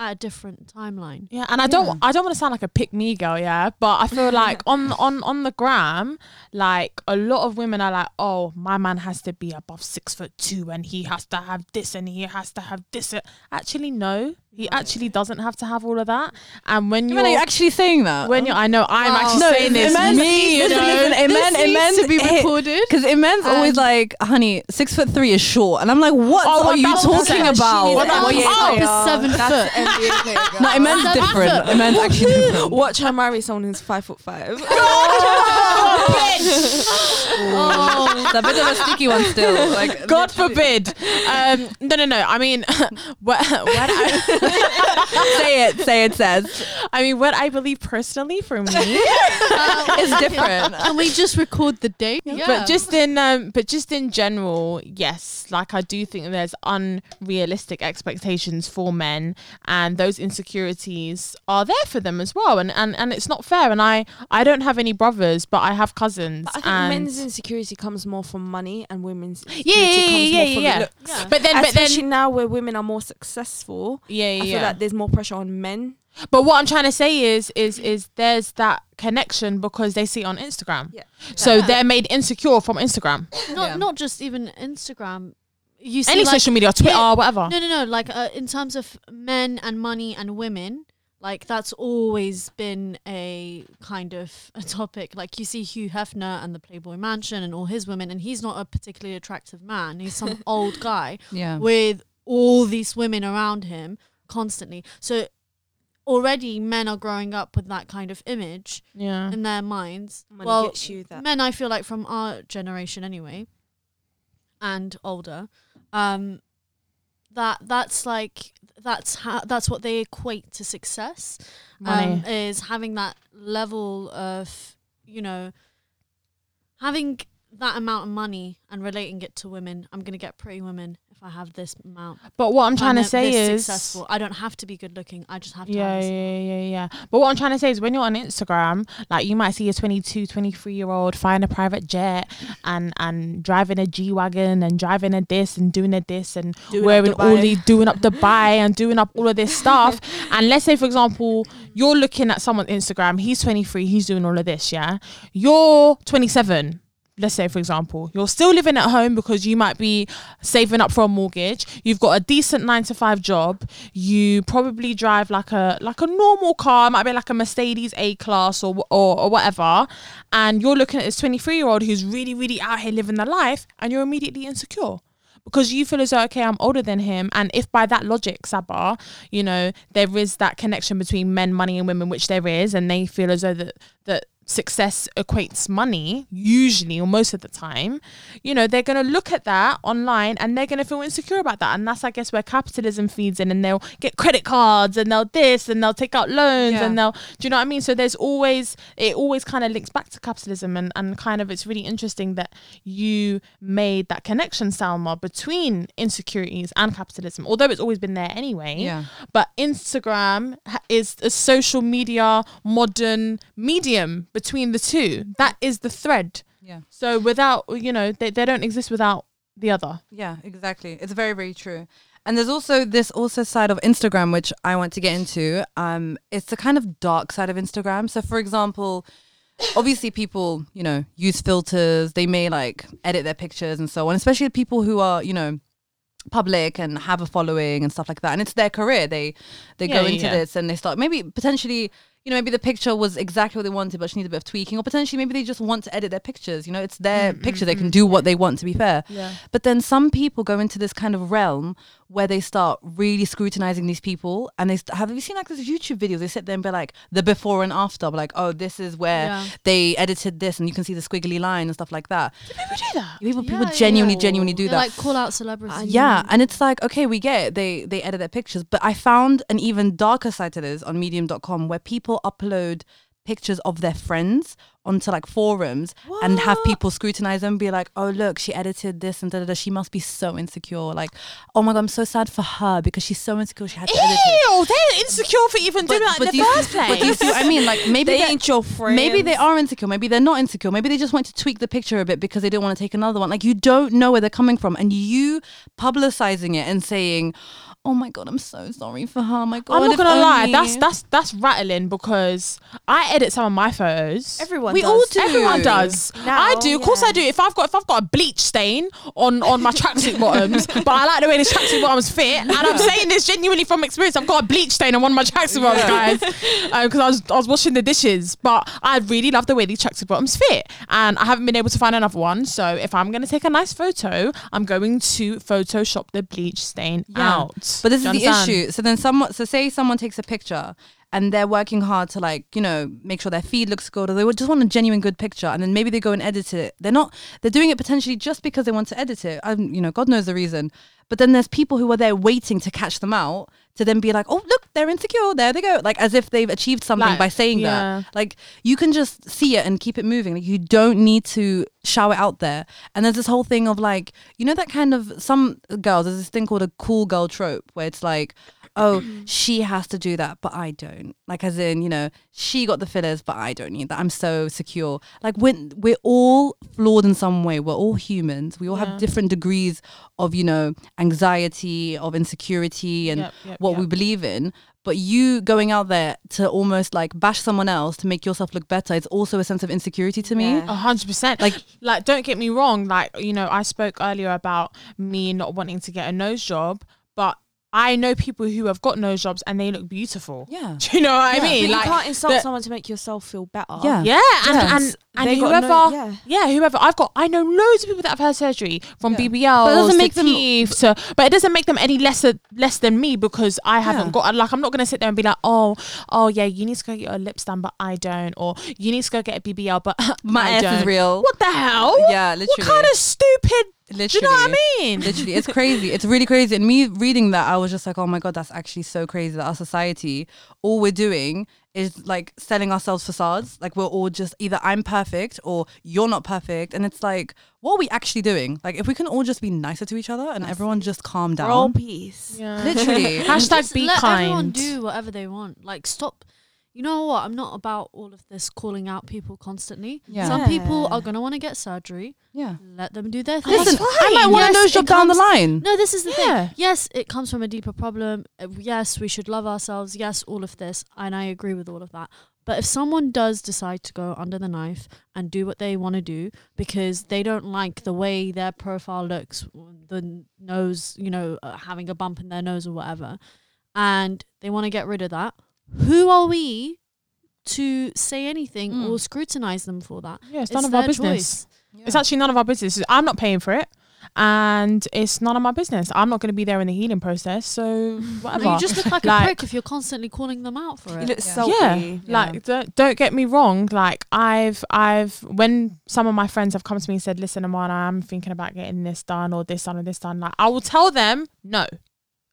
at a different timeline. Yeah, and I Yeah. don't I don't want to sound like a pick me girl, yeah, but I feel like on on on the gram, like a lot of women are like, oh, my man has to be above six foot two, and he has to have this, and he has to have this. Actually, no, he actually doesn't have to have all of that. And when When are you you're actually saying that? when you're, I know I'm Wow. actually No, saying this. immense- me, you listen, know, listen, Amen, This needs amen. to be recorded. Because Iman's always like, honey, six foot three is short. And I'm like, what Oh, are you talking about? needs What an about NBA oh, player. seven That's foot? NBA No, Iman's Seven different. foot. Iman's actually different. Watch her marry someone who's five foot five. Oh, It's a bit of a sticky one still. Like God forbid. Um, no, no, no. I mean, what, when I, say it. Say it. Says I mean, what I believe personally for me, is different. Can we just record the date? Yeah. but just in um, but just in general, yes, like I do think there's unrealistic expectations for men, and those insecurities are there for them as well, and and and it's not fair. And I I don't have any brothers, but I have cousins. But I think and men's insecurity comes more from money, and women's yeah, insecurity yeah, comes yeah, more yeah, from yeah. looks. Yeah. But then, but Especially then, now where women are more successful, yeah, yeah. I feel yeah. like there's more pressure on men. But what I'm trying to say is, is, is there's that connection because they see it on Instagram. Yeah. So Yeah. they're made insecure from Instagram. not Yeah. not just even Instagram. You see, Any like, social media, Twitter, yeah. whatever. No, no, no. Like uh, in terms of men and money and women, like that's always been a kind of a topic. Like you see Hugh Hefner and the Playboy Mansion and all his women, and he's not a particularly attractive man. He's some old guy Yeah. with all these women around him constantly. So already men are growing up with that kind of image Yeah. in their minds. Money well, gets you that. men I feel like from our generation anyway and older um that that's like that's how that's what they equate to success um, is having that level of you know having that amount of money and relating it to women. I'm gonna get pretty women if i have this amount But what I'm trying to say is, successful i don't have to be good looking i just have to yeah, yeah, yeah, yeah. But what I'm trying to say is, when you're on Instagram, like you might see a 22, 23 year old flying a private jet and and driving a G wagon and driving a this and doing a this and Doing wearing all these doing up Dubai and doing up all of this stuff. and let's say, for example, you're looking at someone's Instagram. He's 23. He's doing all of this. Yeah, you're 27. Let's say, for example, you're still living at home because you might be saving up for a mortgage. You've got a decent nine to five job. You probably drive like a like a normal car, it might be like a Mercedes A class or or, or whatever. And you're looking at this 23 year old who's really really out here living the life, and you're immediately insecure because you feel as though okay i'm older than him and if by that logic Saba you know there is that connection between men money and women which there is and they feel as though that that success equates money usually or most of the time you know they're going to look at that online and they're going to feel insecure about that and that's i guess where capitalism feeds in and they'll get credit cards and they'll this and they'll take out loans Yeah. and they'll do you know what i mean so there's always it always kind of links back to capitalism and, and kind of it's really interesting that you made that connection salma between insecurities and capitalism although it's always been there anyway Yeah. but Instagram is a social media modern medium between the two. That is the thread. Yeah. So without, you know, they, they don't exist without the other. Yeah, exactly. It's very, very true. And there's also this also side of Instagram which I want to get into. Um, it's the kind of dark side of Instagram. So for example, obviously people, you know, use filters, they may like edit their pictures and so on, especially people who are, you know, public and have a following and stuff like that. And it's their career. They they Yeah, go into yeah. this and they start maybe potentially you know, maybe the picture was exactly what they wanted, but she needs a bit of tweaking, or potentially maybe they just want to edit their pictures. You know, it's their mm, picture; they mm, can mm, do what they want. To be fair, Yeah. but then some people go into this kind of realm where they start really scrutinizing these people, and they st- have you seen like those YouTube videos? They sit there and be like the before and after, like oh, this is where Yeah. they edited this, and you can see the squiggly line and stuff like that. Do people do that. People, people Yeah, genuinely, yeah. genuinely do They, that. like call out celebrities Uh, yeah, and it's like okay, we get it. They they edit their pictures, but I found an even darker side to this on Medium.com where people upload pictures of their friends onto like forums and have people scrutinize them, and be like, "Oh, look, she edited this and da da da. She must be so insecure. Like, oh my god, I'm so sad for her because she's so insecure. She had to edit it." Ew, they're insecure for even doing that in the first place. but do you see what I mean? Like maybe They ain't your friends. Maybe they are insecure. Maybe they're not insecure. Maybe they just want to tweak the picture a bit because they don't want to take another one. Like you don't know where they're coming from, and you publicizing it and saying, "Oh my god, I'm so sorry for her. My god." I'm not gonna lie, that's that's that's rattling because I edit some of my photos. Everyone We does. all do. Everyone does. Now, I do. Of course, yeah. I do. If I've got if I've got a bleach stain on on my tracksuit bottoms, but I like the way the tracksuit bottoms fit, and I'm saying this genuinely from experience. I've got a bleach stain on one of my tracksuit bottoms, guys, um, because I was I was washing the dishes. But I really love the way these tracksuit bottoms fit, and I haven't been able to find another one. So if I'm gonna take a nice photo, I'm going to Photoshop the bleach stain Yeah. out. But this Do is the understand? issue. So then someone, so say someone takes a picture and they're working hard to like, you know, make sure their feed looks good or they would just want a genuine good picture and then maybe they go and edit it. They're not, they're doing it potentially just because they want to edit it. Um, you know, God knows the reason. But then there's people who are there waiting to catch them out to then be like, oh, look, they're insecure. There they go. Like as if they've achieved something Like, by saying that. Like you can just see it and keep it moving. Like you don't need to shout it out there. And there's this whole thing of like, you know, that kind of some girls. There's this thing called a cool girl trope where it's like, oh, mm. she has to do that, but I don't. Like as in, you know, she got the fillers, but I don't need that. I'm so secure. Like when we're all flawed in some way. We're all humans. We all Yeah. have different degrees of, you know, anxiety, of insecurity, and Yep, yep, what yep. we believe in. But you going out there to almost like bash someone else to make yourself look better, it's also a sense of insecurity to me. A hundred percent. Like- Like, like, don't get me wrong. Like, you know, I spoke earlier about me not wanting to get a nose job, but I know people who have got nose jobs and they look beautiful. Yeah. Do you know what Yeah. I mean? But Like, you can't insult the- someone to make yourself feel better. Yeah. yeah, and Yeah. and and They whoever, no- yeah. yeah, whoever. I've got, I know loads of people that have had surgery from Yeah. BBL But it doesn't to make them- teeth to, but it doesn't make them any lesser less than me because I haven't Yeah. got. Like, I'm not gonna sit there and be like, oh, oh yeah, you need to go get your lips done, but I don't, or you need to go get a BBL, but My I ass don't. is real. What the hell? Yeah, literally. What kind of stupid? Literally. Do you know what I mean? Literally, it's crazy. It's really crazy. And me reading that, I was just like, oh my god, that's actually so crazy that our society, all we're doing is like selling ourselves facades. Like we're all just either I'm perfect or you're not perfect, and it's like, what are we actually doing? Like if we can all just be nicer to each other and everyone just calm down. World peace. Yeah. Literally. Hashtag Just be let kind. everyone do whatever they want. Like stop. You know what? I'm not about all of this calling out people constantly. Yeah. Some people are gonna want to get surgery. yeah. Let them do their thing. Listen, I might want Yes, a nose it job down the comes- line. No, this is the Yeah. thing. Yes, it comes from a deeper problem. Uh, Yes, we should love ourselves. Yes, all of this. And I agree with all of that. But if someone does decide to go under the knife and do what they want to do because they don't like the way their profile looks, the nose, you know, uh, having a bump in their nose or whatever, and they want to get rid of that, who are we to say anything Mm. or scrutinize them for that? Yeah, it's It's none of our business. choice. It's actually none of our business. I'm not paying for it, and it's none of my business. I'm not going to be there in the healing process. So whatever. No, you just look like, Like- a prick if you're constantly calling them out for it. look Yeah. salty. yeah, Yeah. like don't, don't get me wrong. Like I've I've when some of my friends have come to me and said, "Listen, Amana, I'm thinking about getting this done or this done or this done." Like I will tell them no.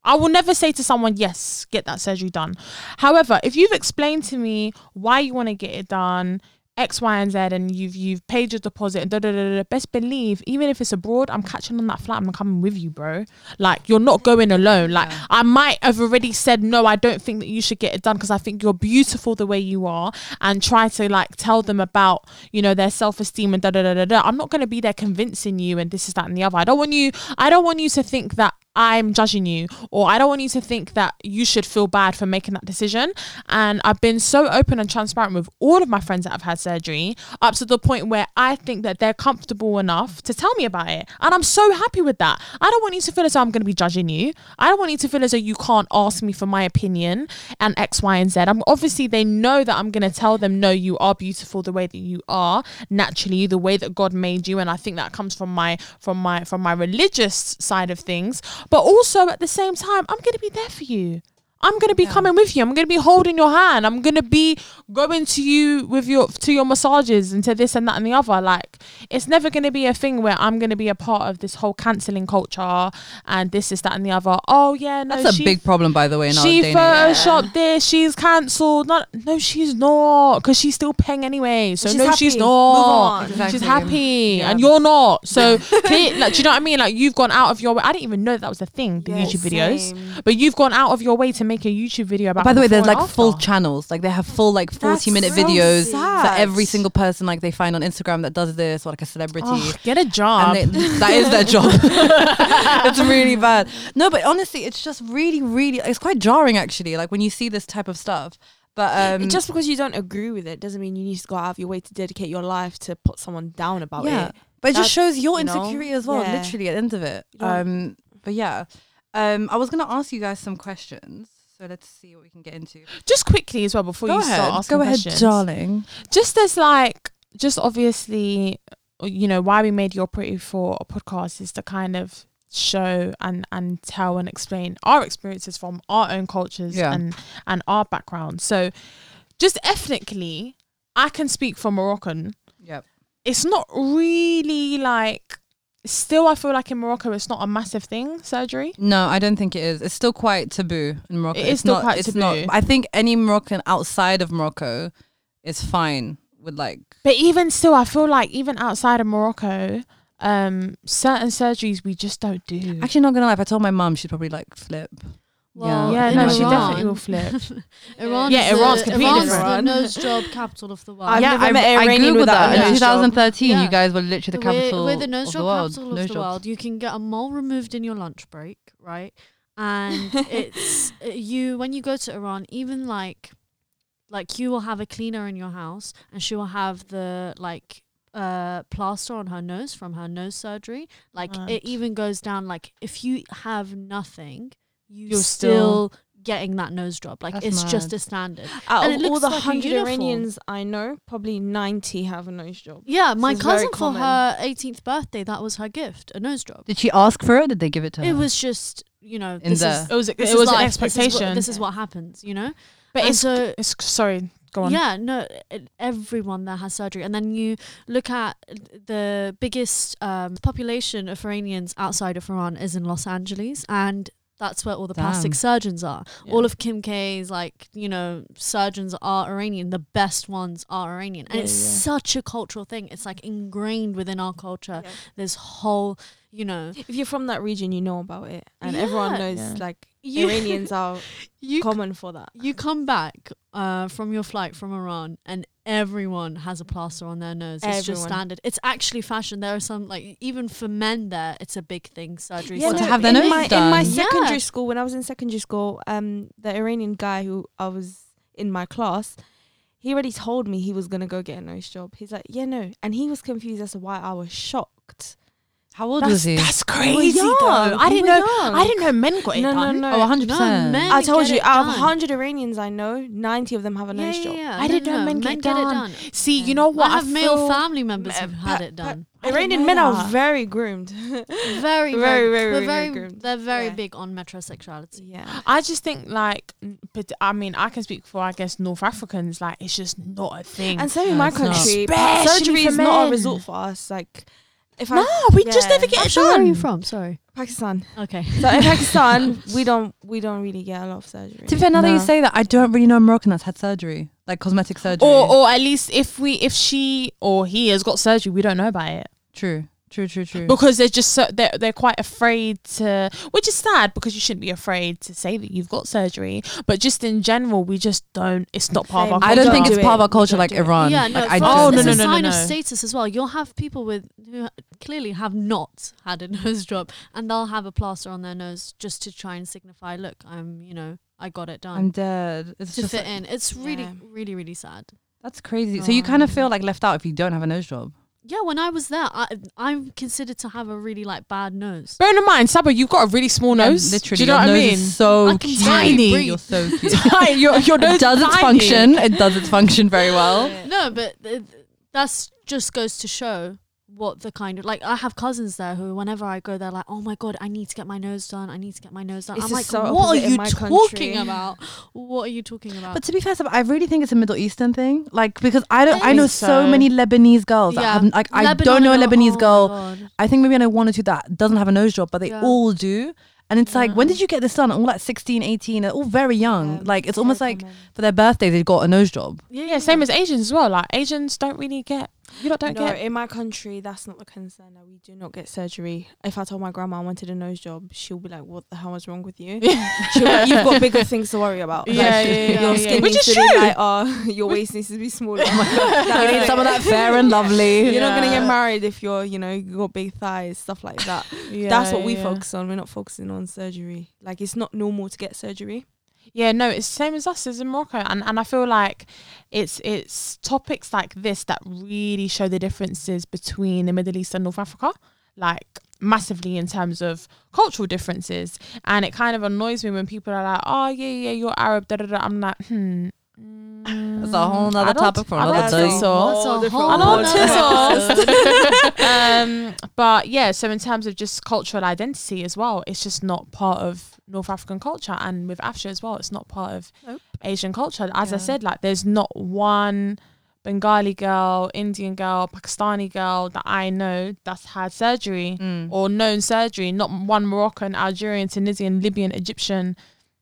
I will never say to someone, "Yes, get that surgery done." However, if you've explained to me why you want to get it done. X, Y, and Z, and you've you've paid your deposit, and da da da da. Best believe, even if it's abroad, I'm catching on that flight. I'm coming with you, bro. Like you're not going alone. Like Yeah. I might have already said no. I don't think that you should get it done because I think you're beautiful the way you are, and try to like tell them about you know their self esteem and da da da da da. I'm not going to be there convincing you and this is that and the other. I don't want you. I don't want you to think that I'm judging you, or I don't want you to think that you should feel bad for making that decision. And I've been so open and transparent with all of my friends that have had surgery, up to the point where I think that they're comfortable enough to tell me about it. And I'm so happy with that. I don't want you to feel as though I'm going to be judging you. I don't want you to feel as though you can't ask me for my opinion and X, Y, and Z. I'm obviously they know that I'm going to tell them, no, you are beautiful the way that you are naturally, the way that God made you. And I think that comes from my from my from my religious side of things. But also at the same time, I'm going to be there for you. I'm gonna be Yeah. coming with you. I'm gonna be holding your hand. I'm gonna be going to you with your to your massages and to this and that and the other. Like it's never gonna be a thing where I'm gonna be a part of this whole cancelling culture and this is that and the other. Oh yeah, no, That's a she big problem, by the way. In she day and age. photoshopped this. She's cancelled. Not no, she's not because she's still paying anyway. So She's no, she's happy. not. Exactly. She's happy, Yeah. and you're not. So, clear, like, do you know what I mean? Like, you've gone out of your way. I didn't even know that was a thing. The Yeah, YouTube videos, same. but you've gone out of your way to make a YouTube video about. By the way, there's before like and full channels. Like they have full like 40 That's minute so videos sad. for every single person like they find on Instagram that does this or like a celebrity. Oh, get a job. and they, that is their job. it's really bad. No, but honestly, it's just really, really. It's quite jarring actually. Like when you see this type of stuff. But um, just because you don't agree with it doesn't mean you need to go out of your way to dedicate your life to put someone down about yeah, it. but it just shows your you know, insecurity as well. yeah. Literally at the end of it. You Um, but yeah, um, I was gonna ask you guys some questions. So let's see what we can get into. just quickly as well before Go you ahead, start asking go ahead, questions. darling. Just as like, just obviously, uh, you know, why we made your pretty for a podcast is to kind of show and and tell and explain our experiences from our own cultures Yeah. and and our background. So, just ethnically, I can speak for Moroccan. Yep. It's not really like still, I feel like in Morocco, it's not a massive thing. Surgery. No, I don't think it is. It's still quite taboo in Morocco. It is it's still not, quite it's Not, taboo. I think any Moroccan outside of Morocco is fine with like. But even still, I feel like even outside of Morocco, um, certain surgeries we just don't do. Actually, not gonna lie. If I told my mum, she'd probably like flip. Well, yeah, in no, she Iran- definitely will flip. Iran Yeah, is Iran's the, completely Iran's the different. nose job capital of the world. I've yeah, never I, met an I Iranian googled without that a in nose 2013. Yeah. You guys were literally the capital. we're, capital we're the nose of the job world. capital of Nose the jobs. world. You can get a mole removed in your lunch break, right? And it's uh, you when you go to Iran, even like like you will have a cleaner in your house, and she will have the like uh plaster on her nose from her nose surgery. Like Mad. it even goes down. Like if you have nothing, you You're still, still- getting that nose job. Like That's it's just a standard. Out And of it all the like hundred. Iranians I know, probably ninety have a nose job. Yeah, my it's cousin for common. her 18th birthday, that was her gift, a nose job. Did she ask for it? Did they give it to her? It was just, you know, In this the- is It was this it is was an life. This is what- expectation. This is, what happens, you know. but And it's, so it's sorry. Go on. yeah, no, everyone there has surgery, and then you look at the biggest um, population of Iranians outside of Iran is in Los Angeles, and that's where all the plastic surgeons are. Yeah. All of Kim K's like you know surgeons are Iranian. The best ones are Iranian, and Yeah, it's yeah. such a cultural thing. It's like ingrained within our culture. This whole, you know, If you're from that region, you know about it, and everyone knows like You- Iranians are you common for that. you come back uh, from your flight from Iran and everyone has a plaster on their nose. It's just standard. It's actually fashion. There are some like even for men there, it's a big thing. Surgery. Yeah, for to have their in nose my, in done. my Yeah. secondary school, when I was in secondary school, um, the Iranian guy who I was in my class, he already told me he was gonna go get a nose job. He's like, yeah, no, and he was confused as to why I was shocked. How old That's, was he? that's We were crazy young. though. I didn't know. young. I didn't know men got it No, no, done. no. Oh, 100%. No, men I told you, it out of 100 Iranians I know, 90 of them have a Yeah, nose yeah, job. yeah. I No, didn't no, know men men get get it done. done. See, Yeah. you know what? I have male feel- family members who've had it done. Iranian know men are very groomed. Very, very, very, very, very very. groomed. They're very Yeah. big on metrosexuality. yeah. I just think like, but I mean, I can speak for I guess North Africans. Like, it's just not a thing. And same in my country, surgery is not a men. result for us. Like, if no, I we just never get it So where are done. you from? Sorry. Pakistan, Okay. so in Pakistan, we don't we don't really get a lot of surgery. To be fair, now that you No. say that, I don't really know a Moroccan that's had surgery, like cosmetic surgery. Or, or at least if we, if she or he has got surgery, we don't know about it true, true, true, true. because they're just so they're they're quite afraid to, which is sad because you shouldn't be afraid to say that you've got surgery. But just in general, we just don't. It's not part of our. Same. I don't Don't think it's part of our culture like. Iran. Yeah, no, like, I don't. Oh, us, no, it's no, a no, sign no, of status as well. You'll have people with who clearly have not had a nose job, and they'll have a plaster on their nose just to try and signify, look, I'm, you know, I got it I'm done dead. It's to just fit like- in. It's really, Yeah. really, really sad. that's crazy. So you kind of Oh. feel like left out if you don't have a nose job. Yeah, when I was there, I, I'm considered to have a really like bad nose. Bearing in mind, Saba, you've got a really small Yeah, nose. literally, Do you know your what I nose mean? is so I can barely Tiny. breathe. You're so cute. Tiny. your your nose it does its tiny. function. It does its function very well. No, but th- th- that's just goes to show what the kind of like I have cousins there who whenever I go they're like oh my god I need to get my nose done I need to get my nose done It's I'm like so what are you talking country." about what are you talking about But to be fair, I really think it's a Middle Eastern thing. Like because I don't, I know so so. many Lebanese girls that Yeah. have like I don't know a oh Lebanese oh girl. I think maybe I know one or two that doesn't have a nose job, but they Yeah. all do. And it's like, when did you get this done? All like 16, 18, they're all very young. Yeah, like it's almost like common. for their birthday they got a nose job. Yeah, same as Asians as well. Like Asians don't really get. You lot don't no, get. in my country, that's not the concern. That we do not get surgery. If I told my grandma I wanted a nose job, she'll be like, "What the hell is wrong with you?" She'll be like, You've got bigger things to worry about. Yeah, Like, yeah, yeah, your yeah. skin Which needs is to be oh, your waist needs to be smaller. You need some of that fair and lovely. You're not gonna get married if you're, you know, you got big thighs, stuff like that. Yeah, That's what we yeah. focus on. We're not focusing on surgery. Like it's not normal to get surgery. Yeah, no, it's the same as us as in Morocco, and and I feel like it's it's topics like this that really show the differences between the Middle East and North Africa, like massively in terms of cultural differences, and it kind of annoys me when people are like, "Oh yeah, yeah, you're Arab," da da da. I'm like, hmm. That's a whole mm, nother I topic for another day. so. That's a whole I don't nother think episode. so. um, but yeah, so in terms of just cultural identity as well, it's just not part of North African culture, and with Afsha as well, it's not part of Nope. Asian culture. As I said, like there's not one Bengali girl, Indian girl, Pakistani girl that I know that's had surgery Mm. or known surgery. Not one Moroccan, Algerian, Tunisian, Libyan, Egyptian.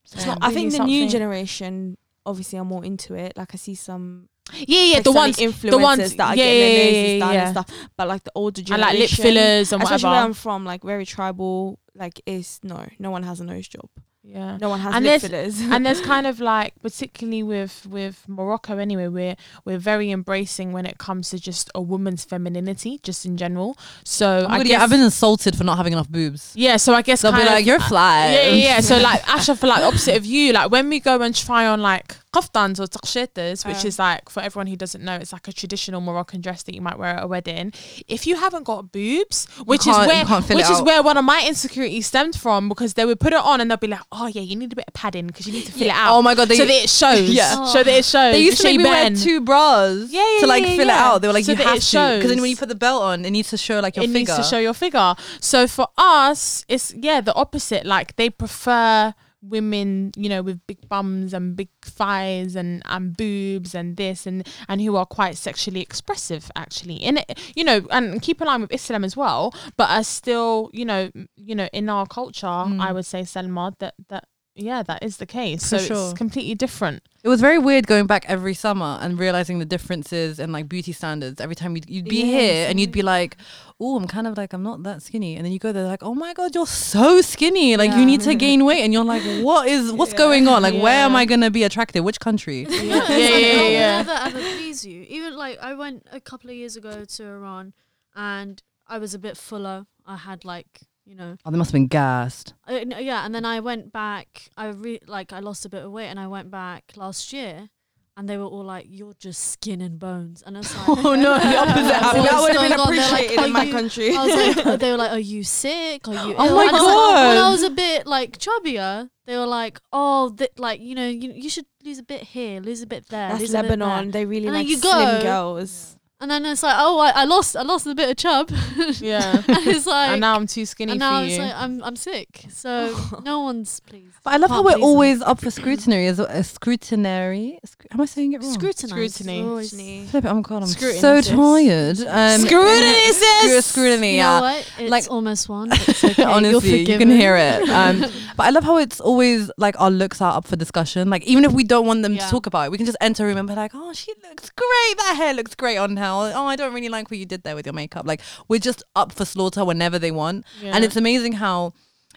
It's So not- I think the new generation obviously I'm more into it. Like I see some Yeah, yeah, the ones influencers ones- that are yeah, getting their noses done yeah. and stuff. But like the older and generation, like lip fillers and especially whatever. where I'm from, like very tribal. Like it's no, no one has a nose job. Yeah. No one has And lip there's- fillers. and there's kind of like particularly with with Morocco anyway we're we're very embracing when it comes to just a woman's femininity just in general so Oh my I guess, yeah, I've been insulted for not having enough boobs. yeah so I guess They'll be like, of- "You're flat." yeah, yeah, yeah. So like, Asha, for like opposite of you, like when we go and try on like kaftans or takchitas, which is like for everyone who doesn't know, it's like a traditional Moroccan dress that you might wear at a wedding. If you haven't got boobs, which is where you can't fill which is where one of my insecurities stemmed from because they would put it on and they'll be like, oh yeah, you need a bit of padding because you need to fill it out. Oh my god, they so that it shows. Yeah. So that it shows. they used to make me wear two bras Yeah, yeah, to like yeah, fill yeah. it out. They were like, So you that have it to, because then when you put the belt on, it needs to show like your it figure. needs to show your figure. So for us, it's yeah the opposite. Like they prefer women, you know, with big bums and big thighs and and boobs and this and and who are quite sexually expressive actually. In it, you know, and keep in line with Islam as well, but are still, you know, you know, in our culture, Mm. I would say Selma that that yeah, that is the case. For so sure. it's completely different. It was very weird going back every summer and realizing the differences in like beauty standards. Every time you'd, you'd be Yes, here and you'd be like, "Oh, I'm kind of like I'm not that skinny," and then you go there like, "Oh my god, you're so skinny! Like you need to gain weight," and you're like, "What is what's Yeah. going on? Like where am I gonna be attractive? Which country?" Yeah, Yeah, it's yeah, like, yeah, yeah. never ever please you. Even like I went a couple of years ago to Iran, and I was a bit fuller. I had like you know, Oh, they must have been gassed. uh, yeah. And then I went back. I re- like I lost a bit of weight, and I went back last year. And they were all like, "You're just skin and bones," and it's like, Oh, no, the opposite happened. that would have been going like, appreciated in my you-" country. I was like, they were like, "Are you sick? Are you?" Ill? Oh my And it's like, when I was a bit like chubbier, they were like, "Oh, th- like you know, you you should lose a bit here, lose a bit there." That's bit there." Lebanon. They really And like you slim go- girls. And then it's like, oh, I, I lost, I lost a bit of chub. Yeah. and it's like, and now I'm too skinny and for now you. it's like, I'm, I'm sick. So no one's pleased. But I love how Can't we're please always up for scrutiny as a scrutinary. Sc- Am I saying it wrong? Scrutinized. Scrutiny. Scrutiny. Flip it, Oh my god, I'm Scrutiny, so sis. tired. Um, Scrutiny, Scru- sis. Scrutiny, You yeah. know what? It's Like- almost one. It's okay. You're Honestly, you can forgiven. hear it. Um, but I love how it's always like our looks are up for discussion. Like even if we don't want them Yeah. to talk about it, we can just enter a room and be like, "Oh, she looks great. That hair looks great on her." Oh, I don't really like what you did there with your makeup. Like we're just up for slaughter whenever they want. Yeah. And it's amazing how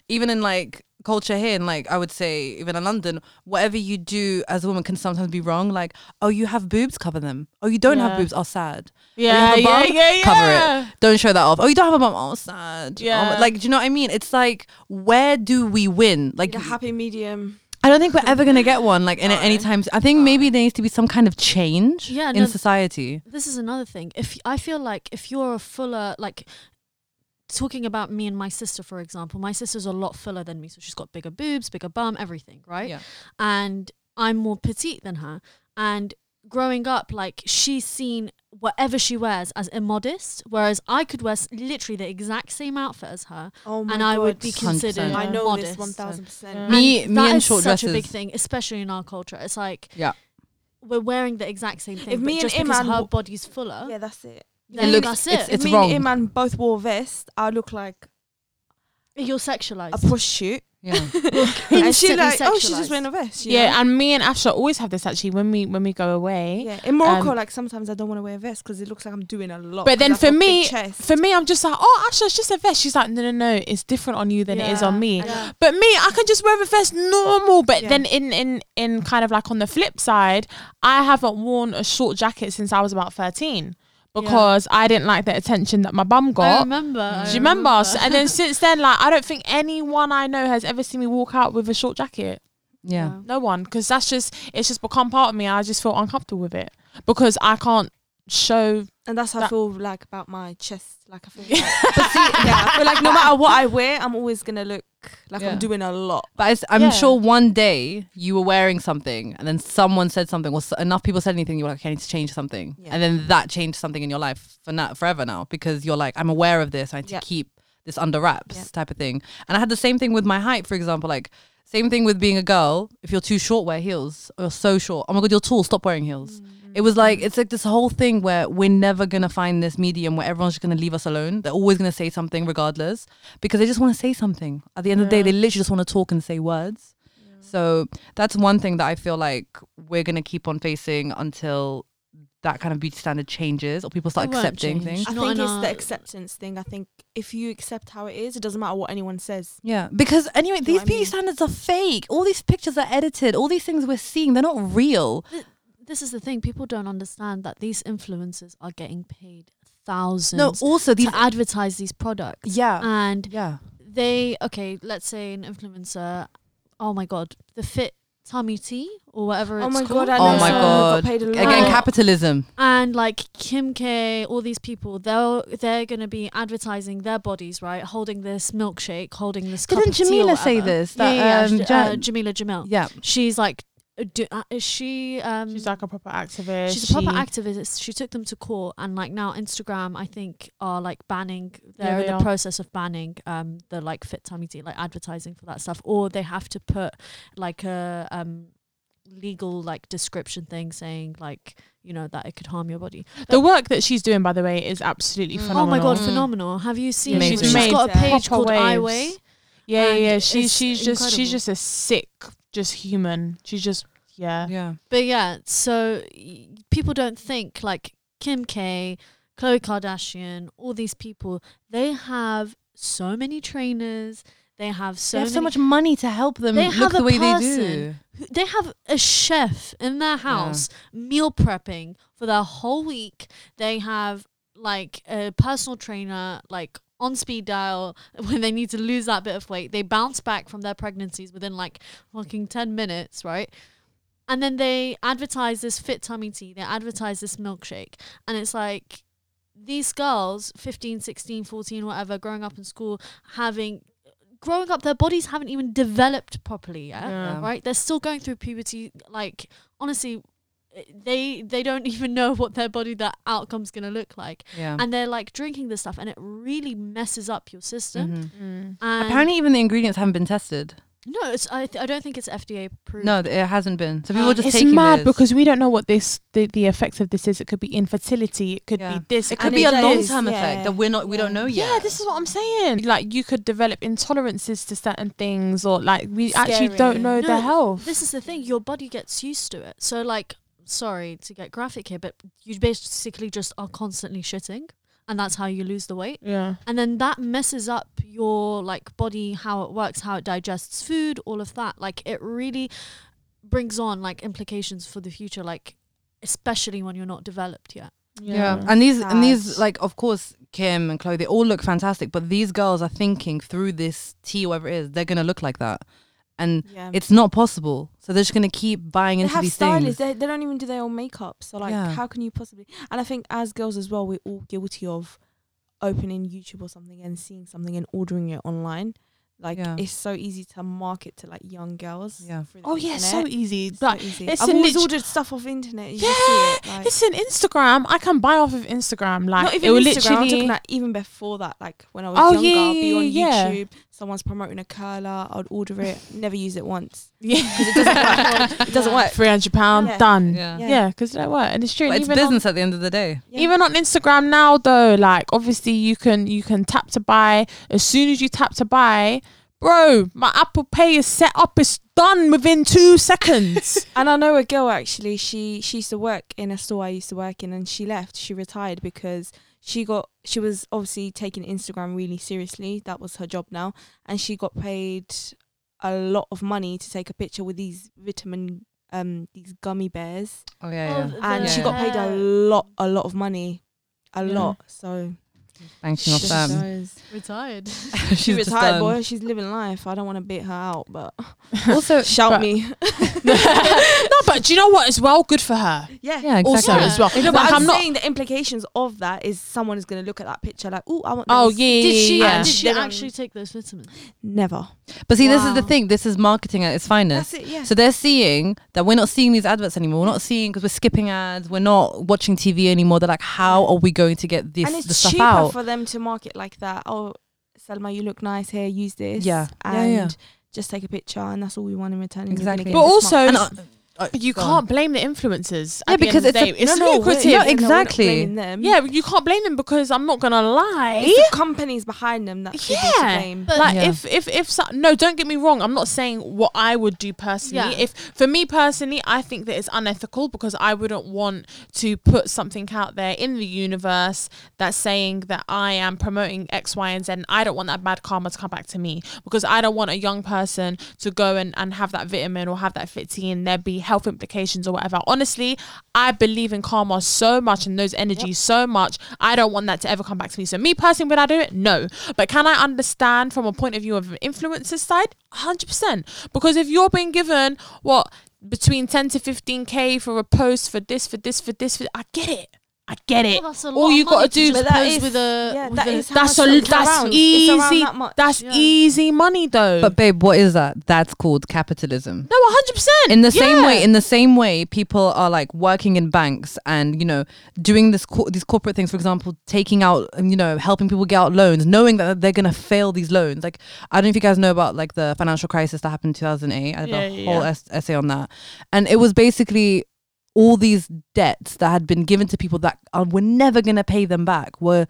even in like culture here and like I would say even in London, whatever you do as a woman can sometimes be wrong. Like, oh, you have boobs, cover them. Oh, you don't have Yeah. boobs, oh sad. Oh, yeah, have a yeah, yeah, yeah. Cover it. Don't show that off. Oh, you don't have a bum. Oh, sad. Oh, yeah. Oh, like, do you know what I mean? It's like, where do we win? Like, Like a happy medium. I don't think we're ever gonna get one. Like, in No. any time. I think maybe there needs to be some kind of change Yeah, in no, society. This is another thing. If I feel like if you're a fuller, like talking about me and my sister, for example, my sister's a lot fuller than me, so she's got bigger boobs, bigger bum, everything, right? Yeah. and I'm more petite than her. And growing up, like she's seen whatever she wears as immodest, whereas I could wear s- literally the exact same outfit as her, Oh my and I would God. be 100%. considered I know modest. this one thousand percent. Me- And me that and is short such a big thing, especially in our culture. It's like Yeah. we're wearing the exact same thing, If but me and just because Iman her w- body's fuller, Yeah, that's it. then looks- that's it's- it. it's if me wrong. and Iman both wore vests, I look like You're sexualized. a sexualized. prostitute. Yeah. and she like, oh, she's just wearing a vest. you Yeah, know? and me and Asha always have this actually when we when we go away. Yeah, in Morocco, Um, like sometimes I don't want to wear a vest because it looks like I'm doing a lot. But then for me, for me, I'm just like, oh, Asha, it's just a vest. She's like, no, no, no, it's different on you than it is on me. Yeah. But me, I can just wear a vest normal. But Yeah. then in in in kind of like on the flip side, I haven't worn a short jacket since I was about thirteen because I didn't like the attention that my bum got. I got. remember. I Do you remember? So- And then since then, like, I don't think anyone I know has ever seen me walk out with a short jacket. Yeah. No one, because that's just it's just become part of me. I just feel uncomfortable with it because I can't show. And that's how I feel like about my chest. Like I feel, like, see, yeah, I feel like no matter what I wear, I'm always gonna look like Yeah. I'm doing a lot. But I'm Yeah. sure one day you were wearing something and then someone said something, or enough people said anything, you were like, okay, I need to change something. Yeah. And then that changed something in your life for now, forever now because you're like, I'm aware of this. I need to keep this under wraps type of thing. And I had the same thing with my height, for example. Like, same thing with being a girl. If you're too short, wear heels. Or you're so short. Oh my God, you're tall. Stop wearing heels. Mm. It was like it's like this whole thing where we're never gonna find this medium where everyone's just gonna leave us alone. They're always gonna say something regardless because they just want to say something. At the end of the day, they literally just want to talk and say words. So that's one thing that I feel like we're gonna keep on facing until that kind of beauty standard changes or people start It won't accepting change. things. I Not think it's our- the acceptance thing. I think if you accept how it is, it doesn't matter what anyone says. Yeah, because anyway, know these what I beauty mean? standards are fake. All these pictures are edited. All these things we're seeing, they're not real. This is the thing. People don't understand that these influencers are getting paid thousands No, also these. to advertise these products. Yeah, And yeah, they okay, let's say an influencer. Oh my god, the fit tummy tea or whatever. Oh it's my called. god! I Oh my someone God. Got paid a lot. again, capitalism. and like Kim K, all these people, they're they're gonna be advertising their bodies, right? Holding this milkshake, holding this. cup Didn't of tea Jameela say this? Yeah, That, yeah, um, yeah. Ja- uh, Jameela Jamil. yeah, She's like, do, uh, is she? Um, She's like a proper activist. She's a proper She- activist. She took them to court, and like now Instagram, I think, are like banning. They're they in the are. process of banning um the like fit tummy tea, like advertising for that stuff, or they have to put like a um legal like description thing saying like you know that it could harm your body. The work that she's doing, by the way, is absolutely Mm. phenomenal. Oh my god, Mm. phenomenal! Have you seen? She's She's got a page called waves. I Weigh. Yeah, yeah, yeah. She's she's just she's just a sick, just human. She's just yeah. yeah. But yeah, so y- people don't think like Kim K, Khloe Kardashian, all these people, they have so many trainers. They have so they have many, so much money to help them They look have the a way they do. person. They have a chef in their house meal prepping for their whole week. They have like a personal trainer, like on speed dial when they need to lose that bit of weight. They bounce back from their pregnancies within like fucking 10 minutes, right? And then they advertise this fit tummy tea, they advertise this milkshake. And it's like these girls, 15, 16, 14, whatever, growing up in school, having growing up their bodies haven't even developed properly yet Yeah. right they're still going through puberty like honestly they they don't even know what their body that outcome's going to look like Yeah. and they're like drinking this stuff and it really messes up your system Mhm. Mm. and Apparently, even the ingredients haven't been tested. no it's I, th- I don't think it's fda approved No, it hasn't been. So people Um, are just It's taking mad this. because we don't know what this the, the effects of this is. It could be infertility. It could Yeah. be this. it could And be it a does, long term yeah. effect that we're not. We don't know yet. Yeah, this is what I'm saying. Like you could develop intolerances to certain things, or like we actually don't know No, the health. this is the thing your body gets used to it so like sorry to get graphic here but you basically just are constantly shitting and that's how you lose the weight. Yeah. and then that messes up your like body how it works how it digests food all of that. Like it really brings on like implications for the future like especially when you're not developed yet. Yeah. and these and these like of course Kim and Khloe they all look fantastic, but these girls are thinking through this tea or whatever it is, they're gonna look like that, and Yeah. it's not possible. So they're just gonna keep buying they into have these stylists. things. They, they don't even do their own makeup. So like, Yeah. how can you possibly? And I think as girls as well, we're all guilty of opening YouTube or something and seeing something and ordering it online. Like Yeah. it's so easy to market to like young girls. Yeah. Oh yeah, so easy. It's so easy. it's I've always lit- ordered stuff off internet. You yeah, see it. Like, it's an Instagram. I can buy off of Instagram. Like not it even will Instagram. I'm literally. talking like even before that, like when I was Oh, younger, yeah, I'd be on yeah. YouTube. Someone's promoting a curler. I'd order it. Never use it once. yeah, It doesn't work. it doesn't work. Three hundred pound Yeah. done. Yeah. Yeah. Yeah, because it don't work, and it's true. But it's even on- business at the end of the day. Yeah. Even on Instagram now, though, like obviously you can you can tap to buy. As soon as you tap to buy, bro, my Apple Pay is set up. It's done within two seconds. And I know a girl actually. She she used to work in a store I used to work in, and she left. She retired because she got she was obviously taking Instagram really seriously. That was her job now, and she got paid a lot of money to take a picture with these vitamin um these gummy bears, Oh yeah, Oh, and The she got paid a lot a lot of money, a Yeah. lot. So banking off them. goes- retired she She's just retired, done. boy. She's living life. I don't want to beat her out, but Also, shout but- me. no, but do you know what? As well, good for her. yeah. yeah, exactly. Also, as well. No, Like, but I'm, I'm not. saying the implications of that is someone is going to look at that picture like, oh, I want. Oh those." yeah, yeah, did she yeah. did she They don't- actually take those vitamins Never. But see, this is the Wow. thing. This is marketing at its finest. That's it. Yeah. So they're seeing that we're not seeing these adverts anymore. We're not seeing because we're skipping ads. We're not watching TV anymore. They're like, how are we going to get this and the it's stuff cheaper out? For them to market like that. Oh, Selma, you look nice here. Use this. Yeah. Yeah, And yeah. just take a picture, and that's all we want in return. and you're gonna Exactly. But also, uh, you can't blame the influencers. Yeah, the because end of the it's a- day. it's no, no, lucrative. no, we're- no, not exactly. blaming them. Yeah, you can't blame them because I'm not gonna lie. It's the companies behind them that should be to Yeah. blame. But- like Yeah. if if if so, no don't get me wrong i'm not saying what i would do personally Yeah. if for me personally i think that it's unethical because i wouldn't want to put something out there in the universe that's saying that i am promoting x y and z and i don't want that bad karma to come back to me because i don't want a young person to go and, and have that vitamin or have that fit tea and there be health implications or whatever honestly i believe in karma so much and those energies so much i don't want that to ever come back to me so me personally would i do it no but can I understand from a point of view of an influencer side? 100%. Because if you're being given what between 10 to 15k for a post for this, for this, for this, for I get it. I get it. Well, that's a All lot you of money gotta to do- just that pose is- with a yeah, with that a- is how That's much a it's that's around. It's easy. around that much. That's Yeah. easy money though. But babe, what is that? That's called capitalism. no, 100%. In the same way, in the same way, people are like working in banks and you know doing this co- these corporate things. For example, taking out um, you know helping people get out loans, knowing that they're gonna fail these loans. Like I don't know if you guys know about like the financial crisis that happened in 2008. I did Yeah, a yeah, whole yeah. es- essay on that, and it was basically all these debts that had been given to people that are, were never gonna pay them back were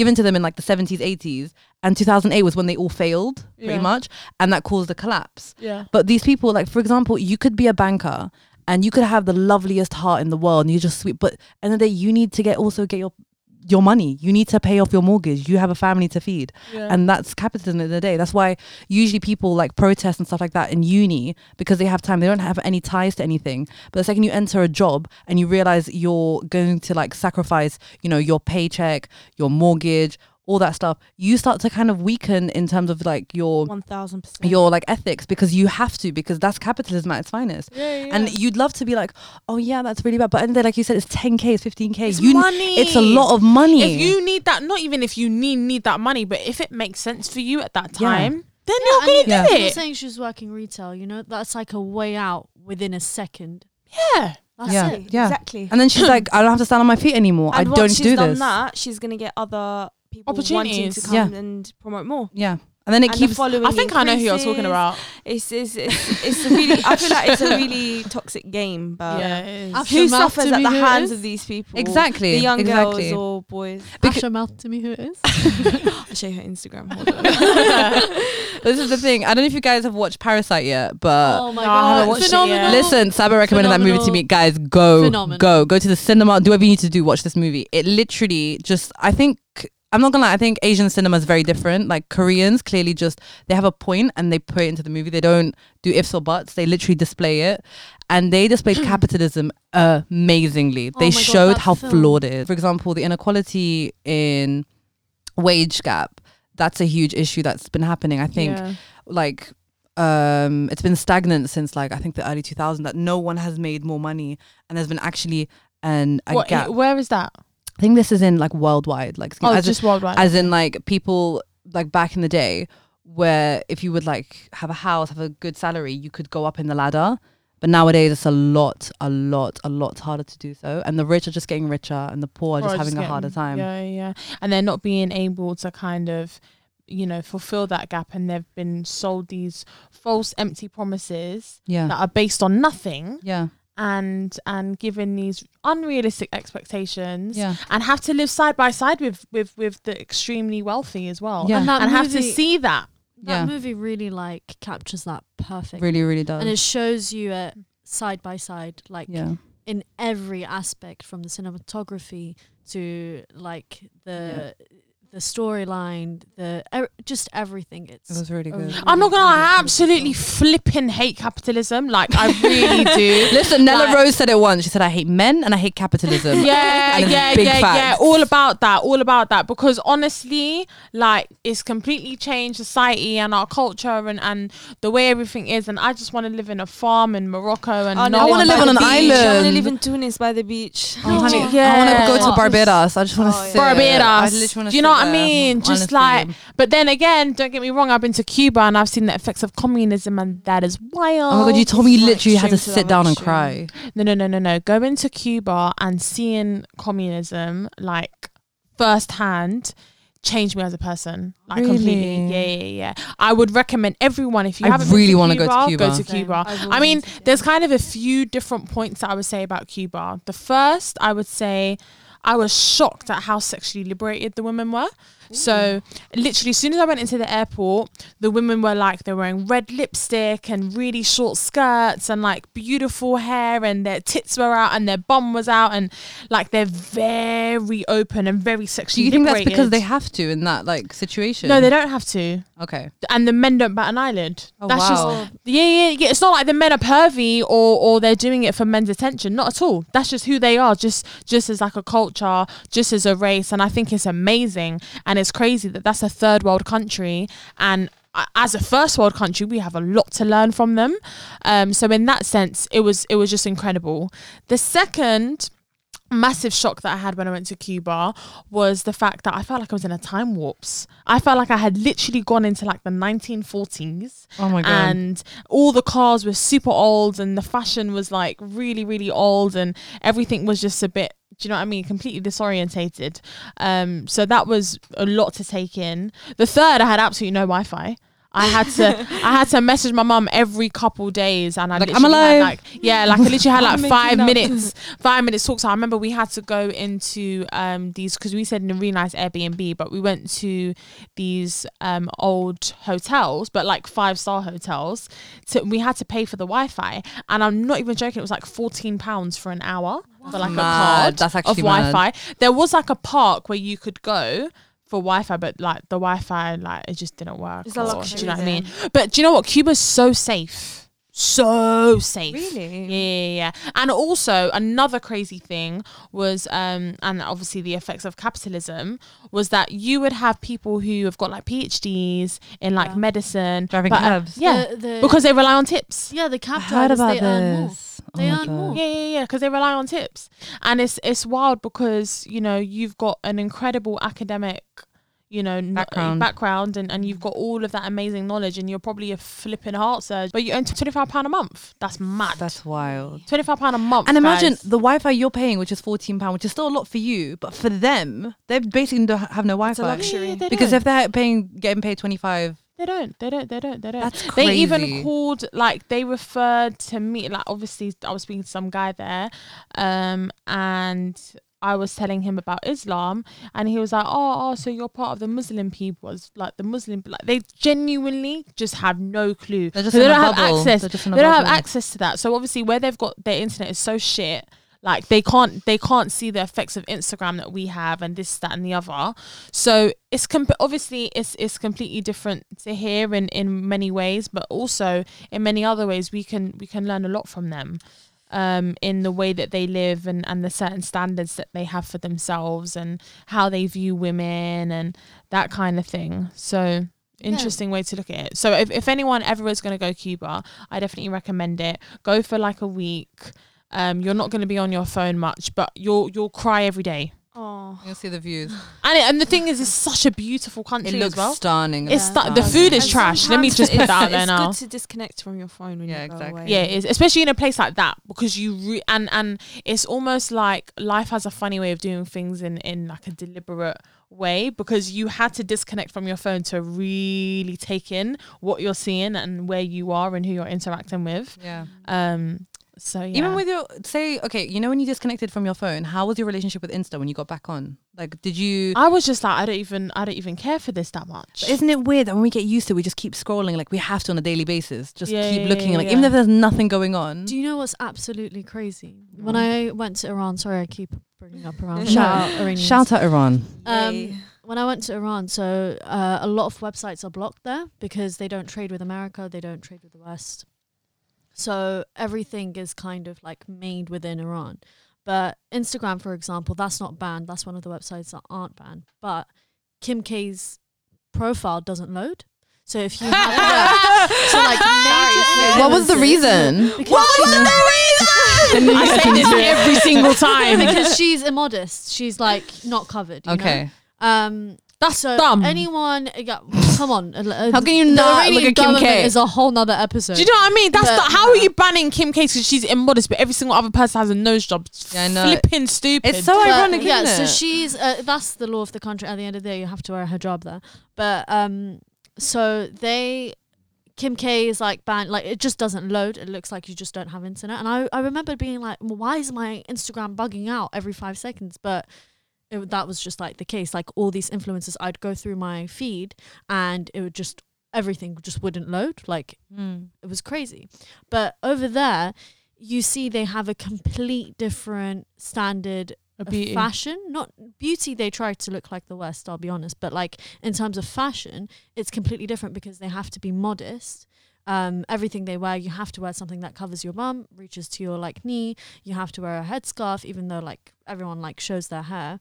given to them in like the 70s 80s and 2008 was when they all failed pretty Yeah. much and that caused a collapse yeah. but these people, like for example, you could be a banker and you could have the loveliest heart in the world and you're just sweet. But end of the day, you need to get also get your your money. You need to pay off your mortgage. You have a family to feed. yeah. And that's capitalism in the the day. That's why usually people like protest and stuff like that in uni because they have time. They don't have any ties to anything. But the second you enter a job and you realize you're going to like sacrifice, you know, your paycheck, your mortgage, all that stuff, you start to kind of weaken in terms of like your One thousand percent. your like ethics because you have to because that's capitalism at its finest yeah, yeah. and you'd love to be like oh yeah that's really bad but and then like you said it's 10k it's 15k it's you money. it's a lot of money If you need that, not even if you need need that money, but if it makes sense for you at that Yeah. time, then Yeah, you're gonna you- Yeah. do You're it. saying she was working retail, you know, that's like a way out within a second. Yeah. That's Yeah. it. Yeah. Exactly. and then she's like i don't have to stand on my feet anymore and i once don't she's do done this that, she's gonna get other people wanting to Opportunities. come Yeah. and promote more. yeah and then it and keeps the following I think I know who you're talking increases. about. It's it's it's, it's a really. I feel like it's a really toxic game, but yeah, it is. After- who Mouth suffers to at me the who it hands is. of these people? exactly the young exactly. girls or boys. Beca- Asha mouth to me who it is. I'll show you her Instagram. Hold on. this is the thing i don't know if you guys have watched parasite yet but oh my No, I haven't god. watched it Phenomenal. yet. Listen, Saba recommended that movie to Phenomenal. me. Guys, go, Phenomenal. go, go to the cinema. Do whatever you need to do. Watch this movie. It literally just. I think I'm not gonna lie. I think Asian cinema is very different. Like Koreans, clearly just they have a point and they put it into the movie. They don't do ifs or buts. They literally display it, and they displayed capitalism amazingly. Oh they God, showed how film. flawed it is. For example, the inequality in wage gap. That's a huge issue that's been happening. I think Yeah. like um it's been stagnant since like I think the early 2000s that no one has made more money and there's been actually an a What, gap. where is that? I think this is in like worldwide like Oh, as, just worldwide. in, as in like people like back in the day where if you would like have a house have a good salary you could go up in the ladder. But nowadays it's a lot a lot a lot harder to do so. And the rich are just getting richer and the poor are Or just having a harder time. Yeah, yeah. And they're not being able to kind of, you know, fulfill that gap. And they've been sold these false empty promises yeah. that are based on nothing. Yeah and and given these unrealistic expectations yeah and have to live side by side with with with the extremely wealthy as well. Yeah. And that And have to see that. That Yeah. movie really like captures that perfect. really really does and it shows you it side by side, like yeah in every aspect from the cinematography to like the the storyline, the er, just everything. It's it was really good really, I'm not gonna lie, I absolutely film. flipping hate capitalism. Like I really do. Listen, Nella Like- Rose said it once. She said, "I hate men and I hate capitalism." yeah, yeah, yeah, facts. yeah. All about that. All about that. Because honestly, like it's completely changed society and our culture and, and the way everything is. And I just want to live in a farm in Morocco and Oh, no I wanna live on an beach. I want to live in Tunis by the beach. Oh, honey, Oh, I want to go to. Barbados. I just want to Oh, yeah. sit. Barbados. I literally wanna Do you know what I mean? Just honestly. like- But then again, don't get me wrong. I've been to Cuba and I've seen the effects of communism, and that is wild. Oh my god, you told me you literally had to to sit down and cry. No, no, no, no, no. Going to Cuba and seeing communism like firsthand changed me as a person, like completely. Really? Yeah, yeah, yeah. I would recommend everyone if you I haven't really wanna go to Cuba, go to Cuba. I've I mean, there's kind of a few different points that I would say about Cuba. The first, I would say, I was shocked at how sexually liberated the women were. So, literally, as soon as I went into the airport, the women were like, they're wearing red lipstick and really short skirts and like beautiful hair, and their tits were out and their bum was out, and like they're very open and very Do sexually you think that's because they have to in that like situation? No, they don't have to. Okay. And the men don't bat an eyelid. Oh, That's just wow. yeah, yeah, yeah. It's not like the men are pervy or or they're doing it for men's attention. Not at all. That's just who they are. Just just as like a culture, just as a race. And I think it's amazing. And it's crazy that that's a third world country. And as a first world country, we have a lot to learn from them. Um, so in that sense, it was it was just incredible. The second massive shock that I had when I went to Cuba was the fact that I felt like I was in a time warps. I felt like I had literally gone into like the 1940s Oh my god. and all the cars were super old and the fashion was like really really old and everything was just a bit do you know what I mean? Completely disorientated. Um, so that was a lot to take in. The third, I had absolutely no Wi-Fi. I had to, I had to message my mum every couple days, and I Like, I'm literally had, like, yeah, like I literally had like five minutes, five minutes talks. I remember we had to go into um these because we said in a really nice Airbnb, but we went to these um old hotels, but like five star hotels. So we had to pay for the Wi-Fi, and I'm not even joking. It was like fourteen pounds for an hour for like Mad. a card That's of mad. Wi-Fi. There was like a park where you could go for Wi-Fi, but like the Wi-Fi, like it just didn't work. It's a or- do you know what I mean? But do you know what? Cuba's so safe. So safe. Really? Yeah, yeah, yeah. And also another crazy thing was, um, and obviously the effects of capitalism was that you would have people who have got like PhDs in like Yeah. medicine, Driving but, uh, cabs. yeah, The- the- because they rely on tips. yeah, the I cab heard drivers about they earn more. This. They oh my earn God. more. Yeah, yeah, yeah, because they rely on tips, and it's it's wild because you know you've got an incredible academic, you know, kn- Background. background, and and you've mm. got all of that amazing knowledge, and you're probably a flipping heart surgeon, but you earn twenty five pound a month. That's mad. That's wild. twenty five pound a month. And imagine guys. the Wi-Fi you're paying, which is fourteen pound, which is still a lot for you, but for them, they basically don't have no Wi-Fi luxury. Yeah, they because don't. if they're paying getting paid twenty five, They don't. They don't. They don't. They don't. that's They even called like they referred to me like obviously I was speaking to some guy there, um, and I was telling him about Islam, and he was like, "Oh, oh, so you're part of the Muslim people?" It's like the Muslim, like they genuinely just have no clue. They're just they don't a have bubble. access. They're just in a They don't have access to that. So obviously, where they've got their internet is so shit. Like they can't they can't see the effects of Instagram that we have and this that and the other. So it's com- obviously it's it's completely different to here in in many ways, but also in many other ways we can we can learn a lot from them. Um, in the way that they live and, and the certain standards that they have for themselves and how they view women and that kind of thing. So interesting way to look at it. So if, if anyone ever is going to go Cuba, I definitely recommend it. Go for like a week. Um, you're not going to be on your phone much, but you'll you'll cry every day. Oh. You'll see the views. And it, and the thing is, it's such a beautiful country It as looks well. stunning. It's Yeah. stu- the food is And trash. Let me sometimes just put that out there now. it's good to disconnect from your phone when Yeah, you go exactly. away. Yeah, it is, especially in a place like that because you re- and and it's almost like life has a funny way of doing things in in like a deliberate way because you had to disconnect from your phone to really take in what you're seeing and where you are and who you're interacting with. Yeah. Um. So yeah. Even with your say, okay, you know when you disconnected from your phone, how was your relationship with Insta when you got back on? Like, did you? I was just like, I don't even, I don't even care for this that much. Isn't it weird that when we get used to, it, we just keep scrolling like we have to on a daily basis, just Yeah, keep yeah, looking, yeah, like yeah. even if there's nothing going on. Do you know what's absolutely crazy? When Mm. I went to Iran, sorry, I keep bringing up Iran. Shout out Iranians. Shout out Iran. Um, when I went to Iran, so uh, a lot of websites are blocked there because they don't trade with America, they don't trade with the West. So everything is kind of like made within Iran. But Instagram, for example, that's not banned. That's one of the websites that aren't banned. But Kim K's profile doesn't load. So if you have so like major What was the influencers- reason? Because she's- I say this every single time. because she's immodest. She's like not covered. You Okay. Know? Um. That's So dumb. anyone, yeah, come on. How can you not look at Kim government K? is a whole nother episode. Do you know what I mean? That's But- the, how are you banning Kim K because she's immodest, but every single other person has a nose job? It's Yeah, I know. Flipping stupid. It's so But, ironic, yeah, isn't so it? she's uh, that's the law of the country. At the end of the day, you have to wear a hijab there. But um, so they, Kim K is like banned. Like it just doesn't load. It looks like you just don't have internet. And I I remember being like, well, why is my Instagram bugging out every five seconds? But it, that was just like the case. Like all these influencers, I'd go through my feed and it would just everything just wouldn't load. Like it was crazy. But over there, you see they have a complete different standard of fashion. Not beauty, they try to look like the West, I'll be honest. But like in terms of fashion, it's completely different because they have to be modest. Um, everything they wear, you have to wear something that covers your bum, reaches to your like knee. You have to wear a headscarf, even though like everyone like shows their hair.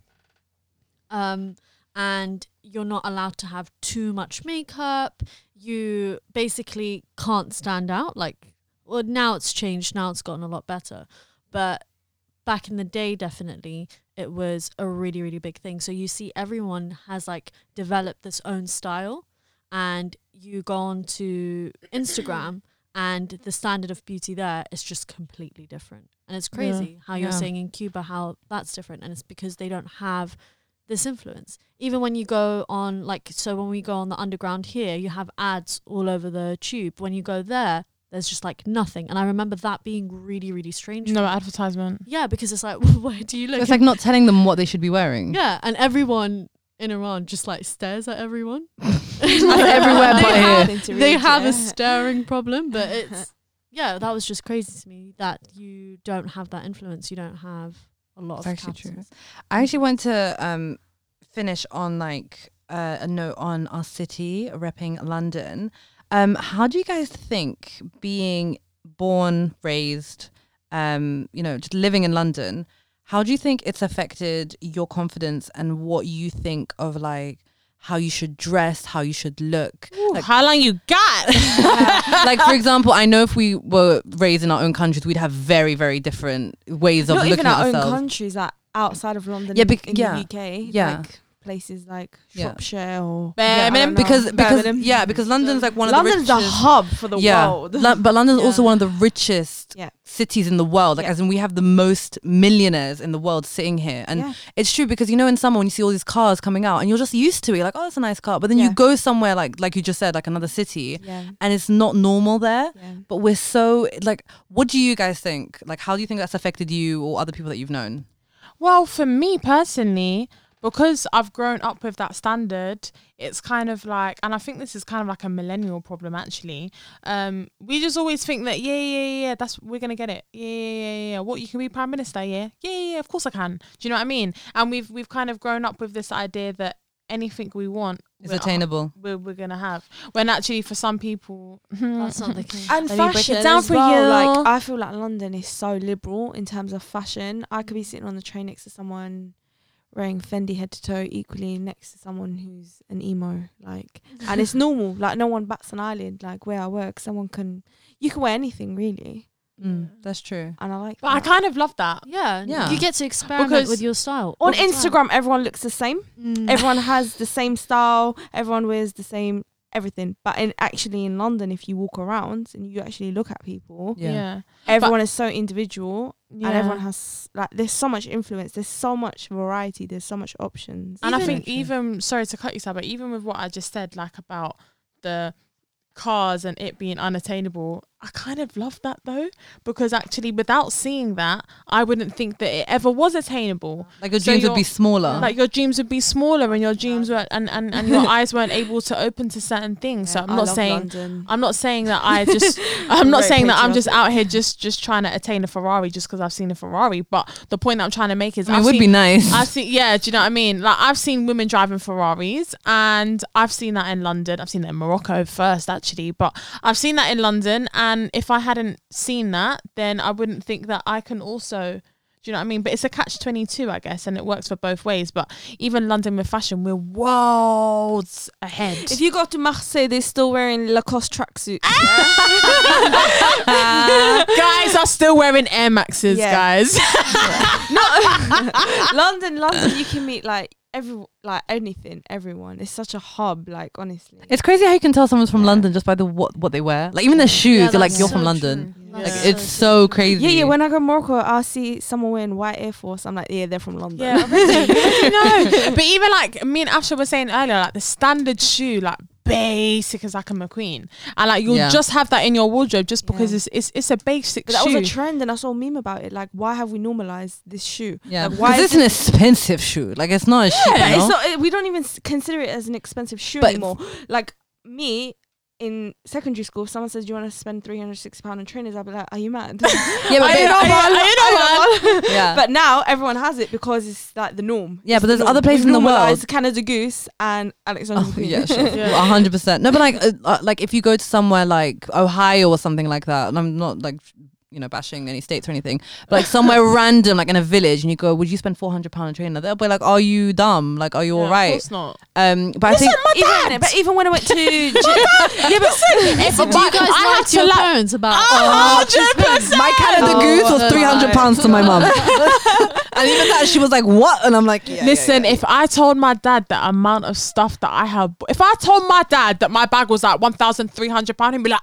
Um, and you're not allowed to have too much makeup. You basically can't stand out. Like, well, now it's changed. Now it's gotten a lot better. But back in the day, definitely, it was a really, really big thing. So you see, everyone has like developed this own style, and you go on to Instagram, and the standard of beauty there is just completely different. And it's Yeah. crazy how you're Yeah. saying in Cuba how that's different, and it's because they don't have this influence. Even when you go on, like, so when we go on the underground here, you have ads all over the tube. When you go there, there's just like nothing. And I remember that being really, really strange. No advertisement. Yeah, because it's like, where do you look? It's like not telling them what they should be wearing. yeah, and everyone in Iran just like stares at everyone. everywhere they but have, here. To they read, have a staring problem, but it's yeah, that was just crazy to me that you don't have that influence. You don't have a lot of actually true. I actually want to um, finish on like uh, a note on our city, repping London. Um, how do you guys think being born, raised, um, you know, just living in London, how do you think it's affected your confidence and what you think of like how you should dress, how you should look? Like- How long you got? like for example, I know if we were raised in our own countries, we'd have very, very different ways of Not looking even at our own ourselves. countries, like outside of London. Yeah, in, bec- in yeah. the UK. Yeah. like places like Yeah. Shropshire or Birmingham, Yeah, I don't know. because because Birmingham. yeah because London's like one of London's the a richest hub for the yeah world. Lo- but London's also one of the richest Yeah. cities in the world like Yeah. as in we have the most millionaires in the world sitting here and yeah. it's true because you know in summer when you see all these cars coming out and you're just used to it you're like oh it's a nice car but then you go somewhere like like you just said like another city yeah, and it's not normal there yeah. but we're so like what do you guys think like how do you think that's affected you or other people that you've known Well, for me personally, because I've grown up with that standard, it's kind of like, and I think this is kind of like a millennial problem actually. Um, we just always think that yeah, yeah, yeah, yeah, that's we're gonna get it. Yeah, yeah, yeah, yeah, yeah. What you can be prime minister? Yeah, yeah, yeah, yeah. Of course I can. Do you know what I mean? And we've we've kind of grown up with this idea that anything we want is we're- attainable We're, we're gonna have. When actually, for some people, That's not the case. And Let me break it fashion down as for well. you. Like I feel like London is so liberal in terms of fashion. I could be sitting on the train next to someone wearing Fendi head to toe, equally next to someone who's an emo. Like, and it's normal. Like no one bats an eyelid. Like where I work, someone can you can wear anything really, mm, that's true and I like. but I kind of love that. yeah, Yeah. you get to experiment Because with your style on all time. Instagram, everyone looks the same. Mm. Everyone has the same style. Everyone wears the same everything. But in actually in London, if you walk around and you actually look at people, Yeah. yeah. everyone is so individual Yeah. and everyone has like there's so much influence there's so much variety there's so much options And I Even- think even sorry to cut you, Sab, but even with what I just said, like about the cars and it being unattainable, I kind of love that though, because actually without seeing that, I wouldn't think that it ever was attainable. like your So dreams would be smaller Like your dreams would be smaller and your dreams were and, and, and your eyes weren't able to open to certain things. so I'm I not saying London. I'm not saying that I just I'm not saying that I'm just out here just just trying to attain a Ferrari just because I've seen a Ferrari. But the point that I'm trying to make is I mean, it would seen, be nice I've seen, yeah, do you know what I mean? Like, I've seen women driving Ferraris, and I've seen that in London. I've seen that in Morocco first, actually, but I've seen that in London. And Um, if I hadn't seen that, then I wouldn't think that I can also. Do you know what I mean? But it's a catch 22, I guess, and it works for both ways. But even London with fashion, we're worlds ahead. if you go to Marseille they're still wearing Lacoste tracksuits ah! guys are still wearing Air Maxes, Yeah. guys. no London London you can meet like every like anything, everyone. It's such a hub. Like honestly, It's crazy how you can tell someone's from Yeah. London just by the what what they wear. Like even their shoes, Yeah, you're like you're so from. London. Yeah. Like it's so so crazy. yeah, yeah. When I go to Morocco, I'll see someone wearing white Air Force. I'm like, yeah, they're from London. Yeah, already, you. But even like me and Asha were saying earlier, like the standard shoe, like basic as like a McQueen, and like you'll Yeah. just have that in your wardrobe just because Yeah. it's it's it's a basic But that shoe. was a trend, and I saw a meme about it. Like, why have we normalized this shoe? yeah, Like, why is it's an expensive shoe. Like it's not a shoe. You know? it's not. We don't even consider it as an expensive shoe But- anymore. Like me in secondary school, if someone says, "Do you want to spend three hundred sixty pound on trainers?" I'll be like, "Are you mad?" yeah, but they- know. I I yeah. But now everyone has it because it's like the norm. Yeah, It's but there's the other places in the world- Canada Goose and Alexander Oh, yeah, sure, Yeah. a hundred percent. No, but like, uh, uh, like if you go to somewhere like Ohio or something like that, and I'm not like, you know, bashing any states or anything, but like somewhere random, like in a village, and you go, "Would you spend four hundred pound on a trainer?" They'll be like, "Are you dumb? Like, are you Yeah, all Of course not. Um, but I think even, but even when I went to Yeah, but So do you guys I had to your parents about? Oh, oh, my Canada Oh, Goose was three hundred pounds to my mum, and even that she was like, "What?" And I'm like, yeah, Listen, if I told my dad the amount of stuff that I have, if I told my dad that my bag was like one thousand three hundred pound, he'd be like,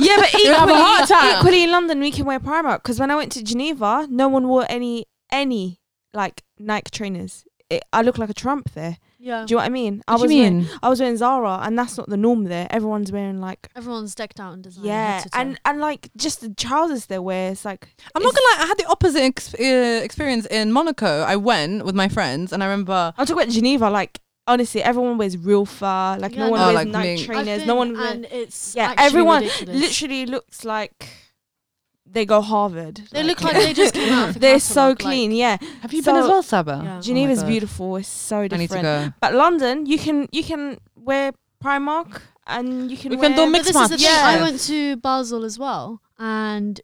yeah, but You'd have a equally, heart attack. equally in London we can wear Primark because when I went to Geneva, no one wore any any like Nike trainers. It, I look like a Trump there. Yeah. Do you know what I mean? I What do was you wearing, mean? I was wearing Zara, and that's not the norm there. Everyone's wearing like Everyone's decked out in design. yeah, head to toe. and and like just the trousers they wear. It's like I'm not gonna lie. I had the opposite ex- uh, experience in Monaco. I went with my friends, and I remember. I'm talking about Geneva. Like honestly, everyone wears real fur. Like Yeah, no one no. Oh, wears like Nike being- I've trainers. No one. wear- and it's yeah, everyone ridiculous. literally looks like they go Harvard. They look like they just came out. Of a They're so catalogue, like- clean. yeah, Have you So- been as well, Saba? Yeah. Oh Geneva's Oh beautiful. It's so I need to different. go. But London, you can you can wear Primark and you can We wear can do But mix this is match. Yeah. I went to Basel as well, and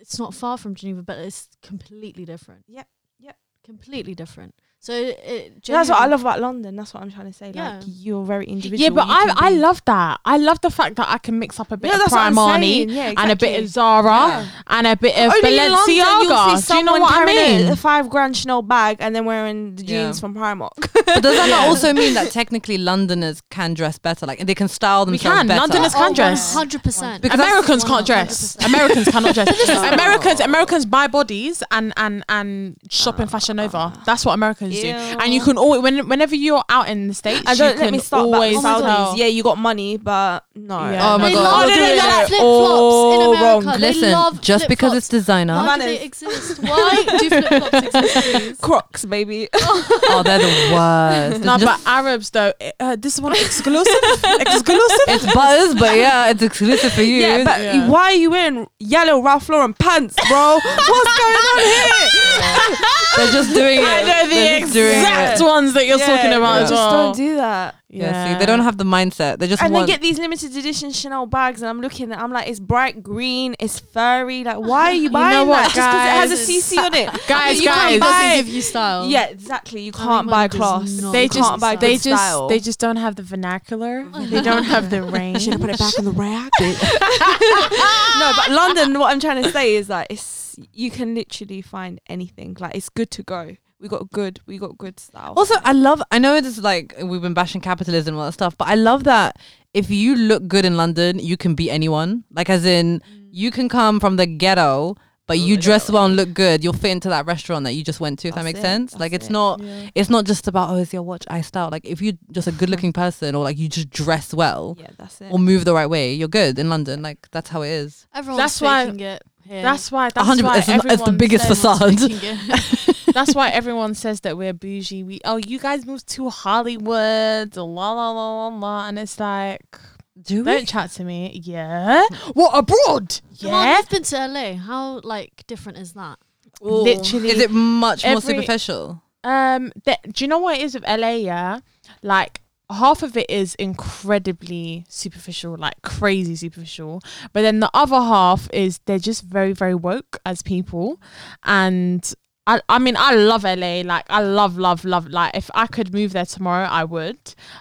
it's not far from Geneva, but it's completely different. Yep, yep. Completely different. So it. That's what I love about London. That's what I'm trying to say. Yeah. Like you're very individual. yeah, but I I love that. I love the fact that I can mix up a bit No, of that's Primani saying. Yeah, and a bit exactly. of Zara Yeah. and a bit of Only in you'll see Balenciaga. Do you know what I mean? A five grand Chanel bag and then wearing the Yeah. jeans from Primark. But does that not also mean that technically Londoners can dress better? Like they can style We themselves can. better. Londoners Oh, can dress. 100%. Because Americans can't dress. Americans cannot dress. Americans Americans buy bodies and and and shop in ah, Fashion Nova. Ah. That's what Americans do. Ew. And you can always when whenever you're out in the states, And you don't can let me start back always with Oh Saudis. Yeah, you got money, but no. Yeah. Oh my they God. love Oh, no, no, doing no, no. flip flops in America. wrong. They Listen, love just because it's designer, Why do they exist? Why do flip flops exist? please? Crocs, baby. oh, they're the worst. No, It's but Arabs though, uh, this one exclusive, exclusive. it's butters, but yeah, it's exclusive for you. yeah, but Yeah. why are you wearing yellow Ralph Lauren pants, bro? What's going on here? they're just doing it. I know the They're doing exact it. ones that you're Yeah, talking about bro, as Just well. don't do that. Yeah. see, they don't have the mindset. They just and want. they get these limited edition Chanel bags, and I'm looking at, I'm like, it's bright green, it's furry. Like, why are you You buying know what, that? Just because it has a? CC on it, Guys, you guys, can't Doesn't buy. give you style. Yeah, exactly. You can't buy does class. not they you just can't buy they good just style. they just don't have the vernacular. they don't have the range. Should have put it back on the rack. no, but London. What I'm trying to say is that it's you can literally find anything. Like it's good to go. We got good. We got good style. Also, I love. I know it's like we've been bashing capitalism and all that stuff, but I love that if you look good in London, you can beat anyone. Like, as in, mm. you can come from the ghetto, but you dress well and look good. You'll fit into that restaurant that you just went to. If that makes it, sense. Like, it's it. not. Yeah. It's not just about oh, is your watch eye style. Like, if you're just a good-looking person or like you just dress well yeah, that's it. or move the right way, you're good in London. Like, that's how it is. Everyone's That's why- it. Here. That's why. That's hundred- why it's the- it's the biggest facade. Faking it. That's why everyone says that we're bougie. We oh, you guys moved to Hollywood, la la la la la, and it's like, Do don't chat to me. Yeah, what abroad? Come on, Yeah, you've been to LA. How like different is that? literally. Is it much more Every- superficial? Um, th- do you know what it is with LA? Yeah, like half of it is incredibly superficial, like crazy superficial, but then the other half is they're just very, very woke as people, and. I, I mean I love LA like I love love love like if I could move there tomorrow I would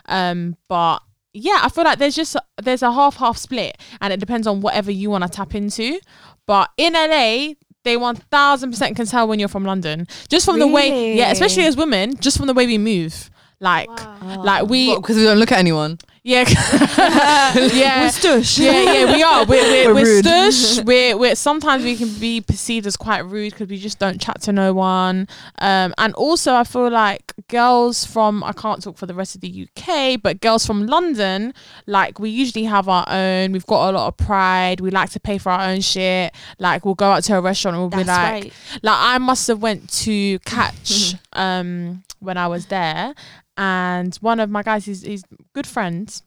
um but yeah I feel like there's just there's a half half split and it depends on whatever you want to tap into but in LA they one thousand percent can tell when you're from London just from the way. Yeah, especially as women, just from the way we move. Like, like we, because we don't look at anyone. Yeah, yeah. We're stush. yeah, yeah, we are. We're we're, We're we're, stush. We're we're sometimes we can be perceived as quite rude because we just don't chat to no one. Um, and also I feel like girls from I can't talk for the rest of the UK, but girls from London, like we usually have our own. We've got a lot of pride. We like to pay for our own shit. Like we'll go out to a restaurant and we'll That's be like, right. like I must have went to catch um when I was there and one of my guys he's, he's good friends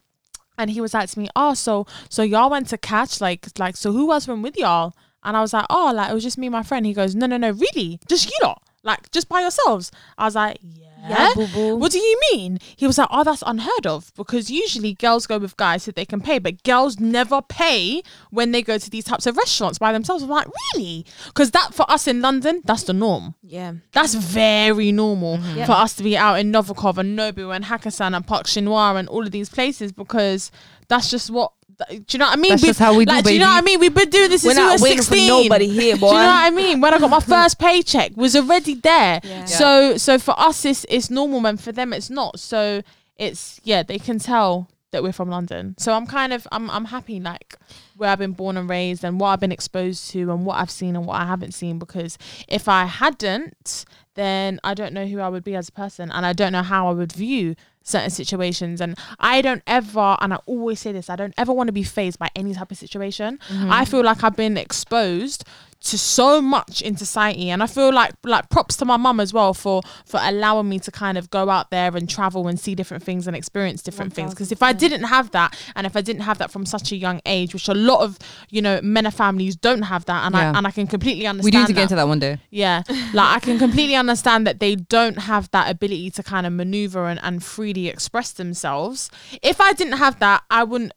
and he was like to me oh so so y'all went to catch like like so who else went with y'all? And I was like oh like it was just me and my friend. He goes no no no really? Just you lot? Like just by yourselves? I was like yeah, Yeah, boo boo. what do you mean? He was like, oh, that's unheard of because usually girls go with guys so they can pay, but girls never pay when they go to these types of restaurants by themselves. I'm like, really? Because that for us in London, that's the norm. Yeah. That's very normal mm-hmm. Yeah. for us to be out in Novikov and Nobu and Hakkasan and Park Chinois and all of these places because that's just what. Do you know what I mean? That's We've- just how we do, like, Do you know what I mean? We've been doing this We're since we were 16. for nobody here, boy. Do you know what I mean? When I got my first paycheck, was already there. Yeah. So so for us, it's it's normal, and for them, it's not. So it's yeah, they can tell that we're from London. So I'm kind of I'm I'm happy like where I've been born and raised and what I've been exposed to and what I've seen and what I haven't seen because if I hadn't then I don't know who I would be as a person and I don't know how I would view certain situations. And I don't ever and I always say this I don't ever want to be fazed by any type of situation. Mm-hmm. I feel like I've been exposed to so much in society and I feel like like props to my mum as well for for allowing me to kind of go out there and travel and see different things and experience oh different things because if I didn't have that and if I didn't have that from such a young age which a lot of you know men of families don't have that and Yeah. I and I can completely understand We do need to get that. into that one day. Yeah. Like I can completely understand that they don't have that ability to kind of maneuver and, and freely express themselves. If I didn't have that, I wouldn't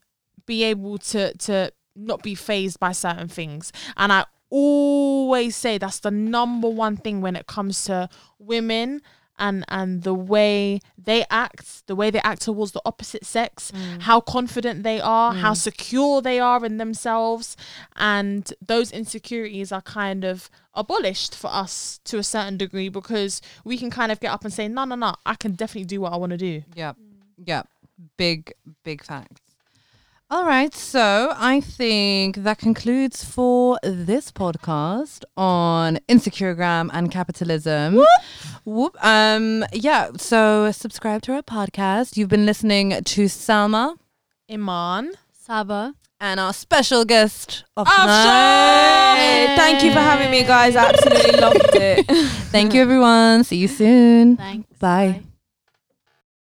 be able to to not be fazed by certain things. And I always say that's the number one thing when it comes to women and and the way they act, the way they act towards the opposite sex, mm. how confident they are, how mm. secure they are in themselves, and those insecurities are kind of abolished for us to a certain degree because we can kind of get up and say, no, no, no, I can definitely do what I want to do. Yep. Mm. Yep. Big, big facts. All right. So I think that concludes for this podcast on Instagram and capitalism. Whoop. Um, yeah. So subscribe to our podcast. You've been listening to Salma Iman. Saba. and our special guest of Afshan! tonight. Thank you for having me, guys. I absolutely loved it. Thank you, everyone. See you soon. Thanks. Bye.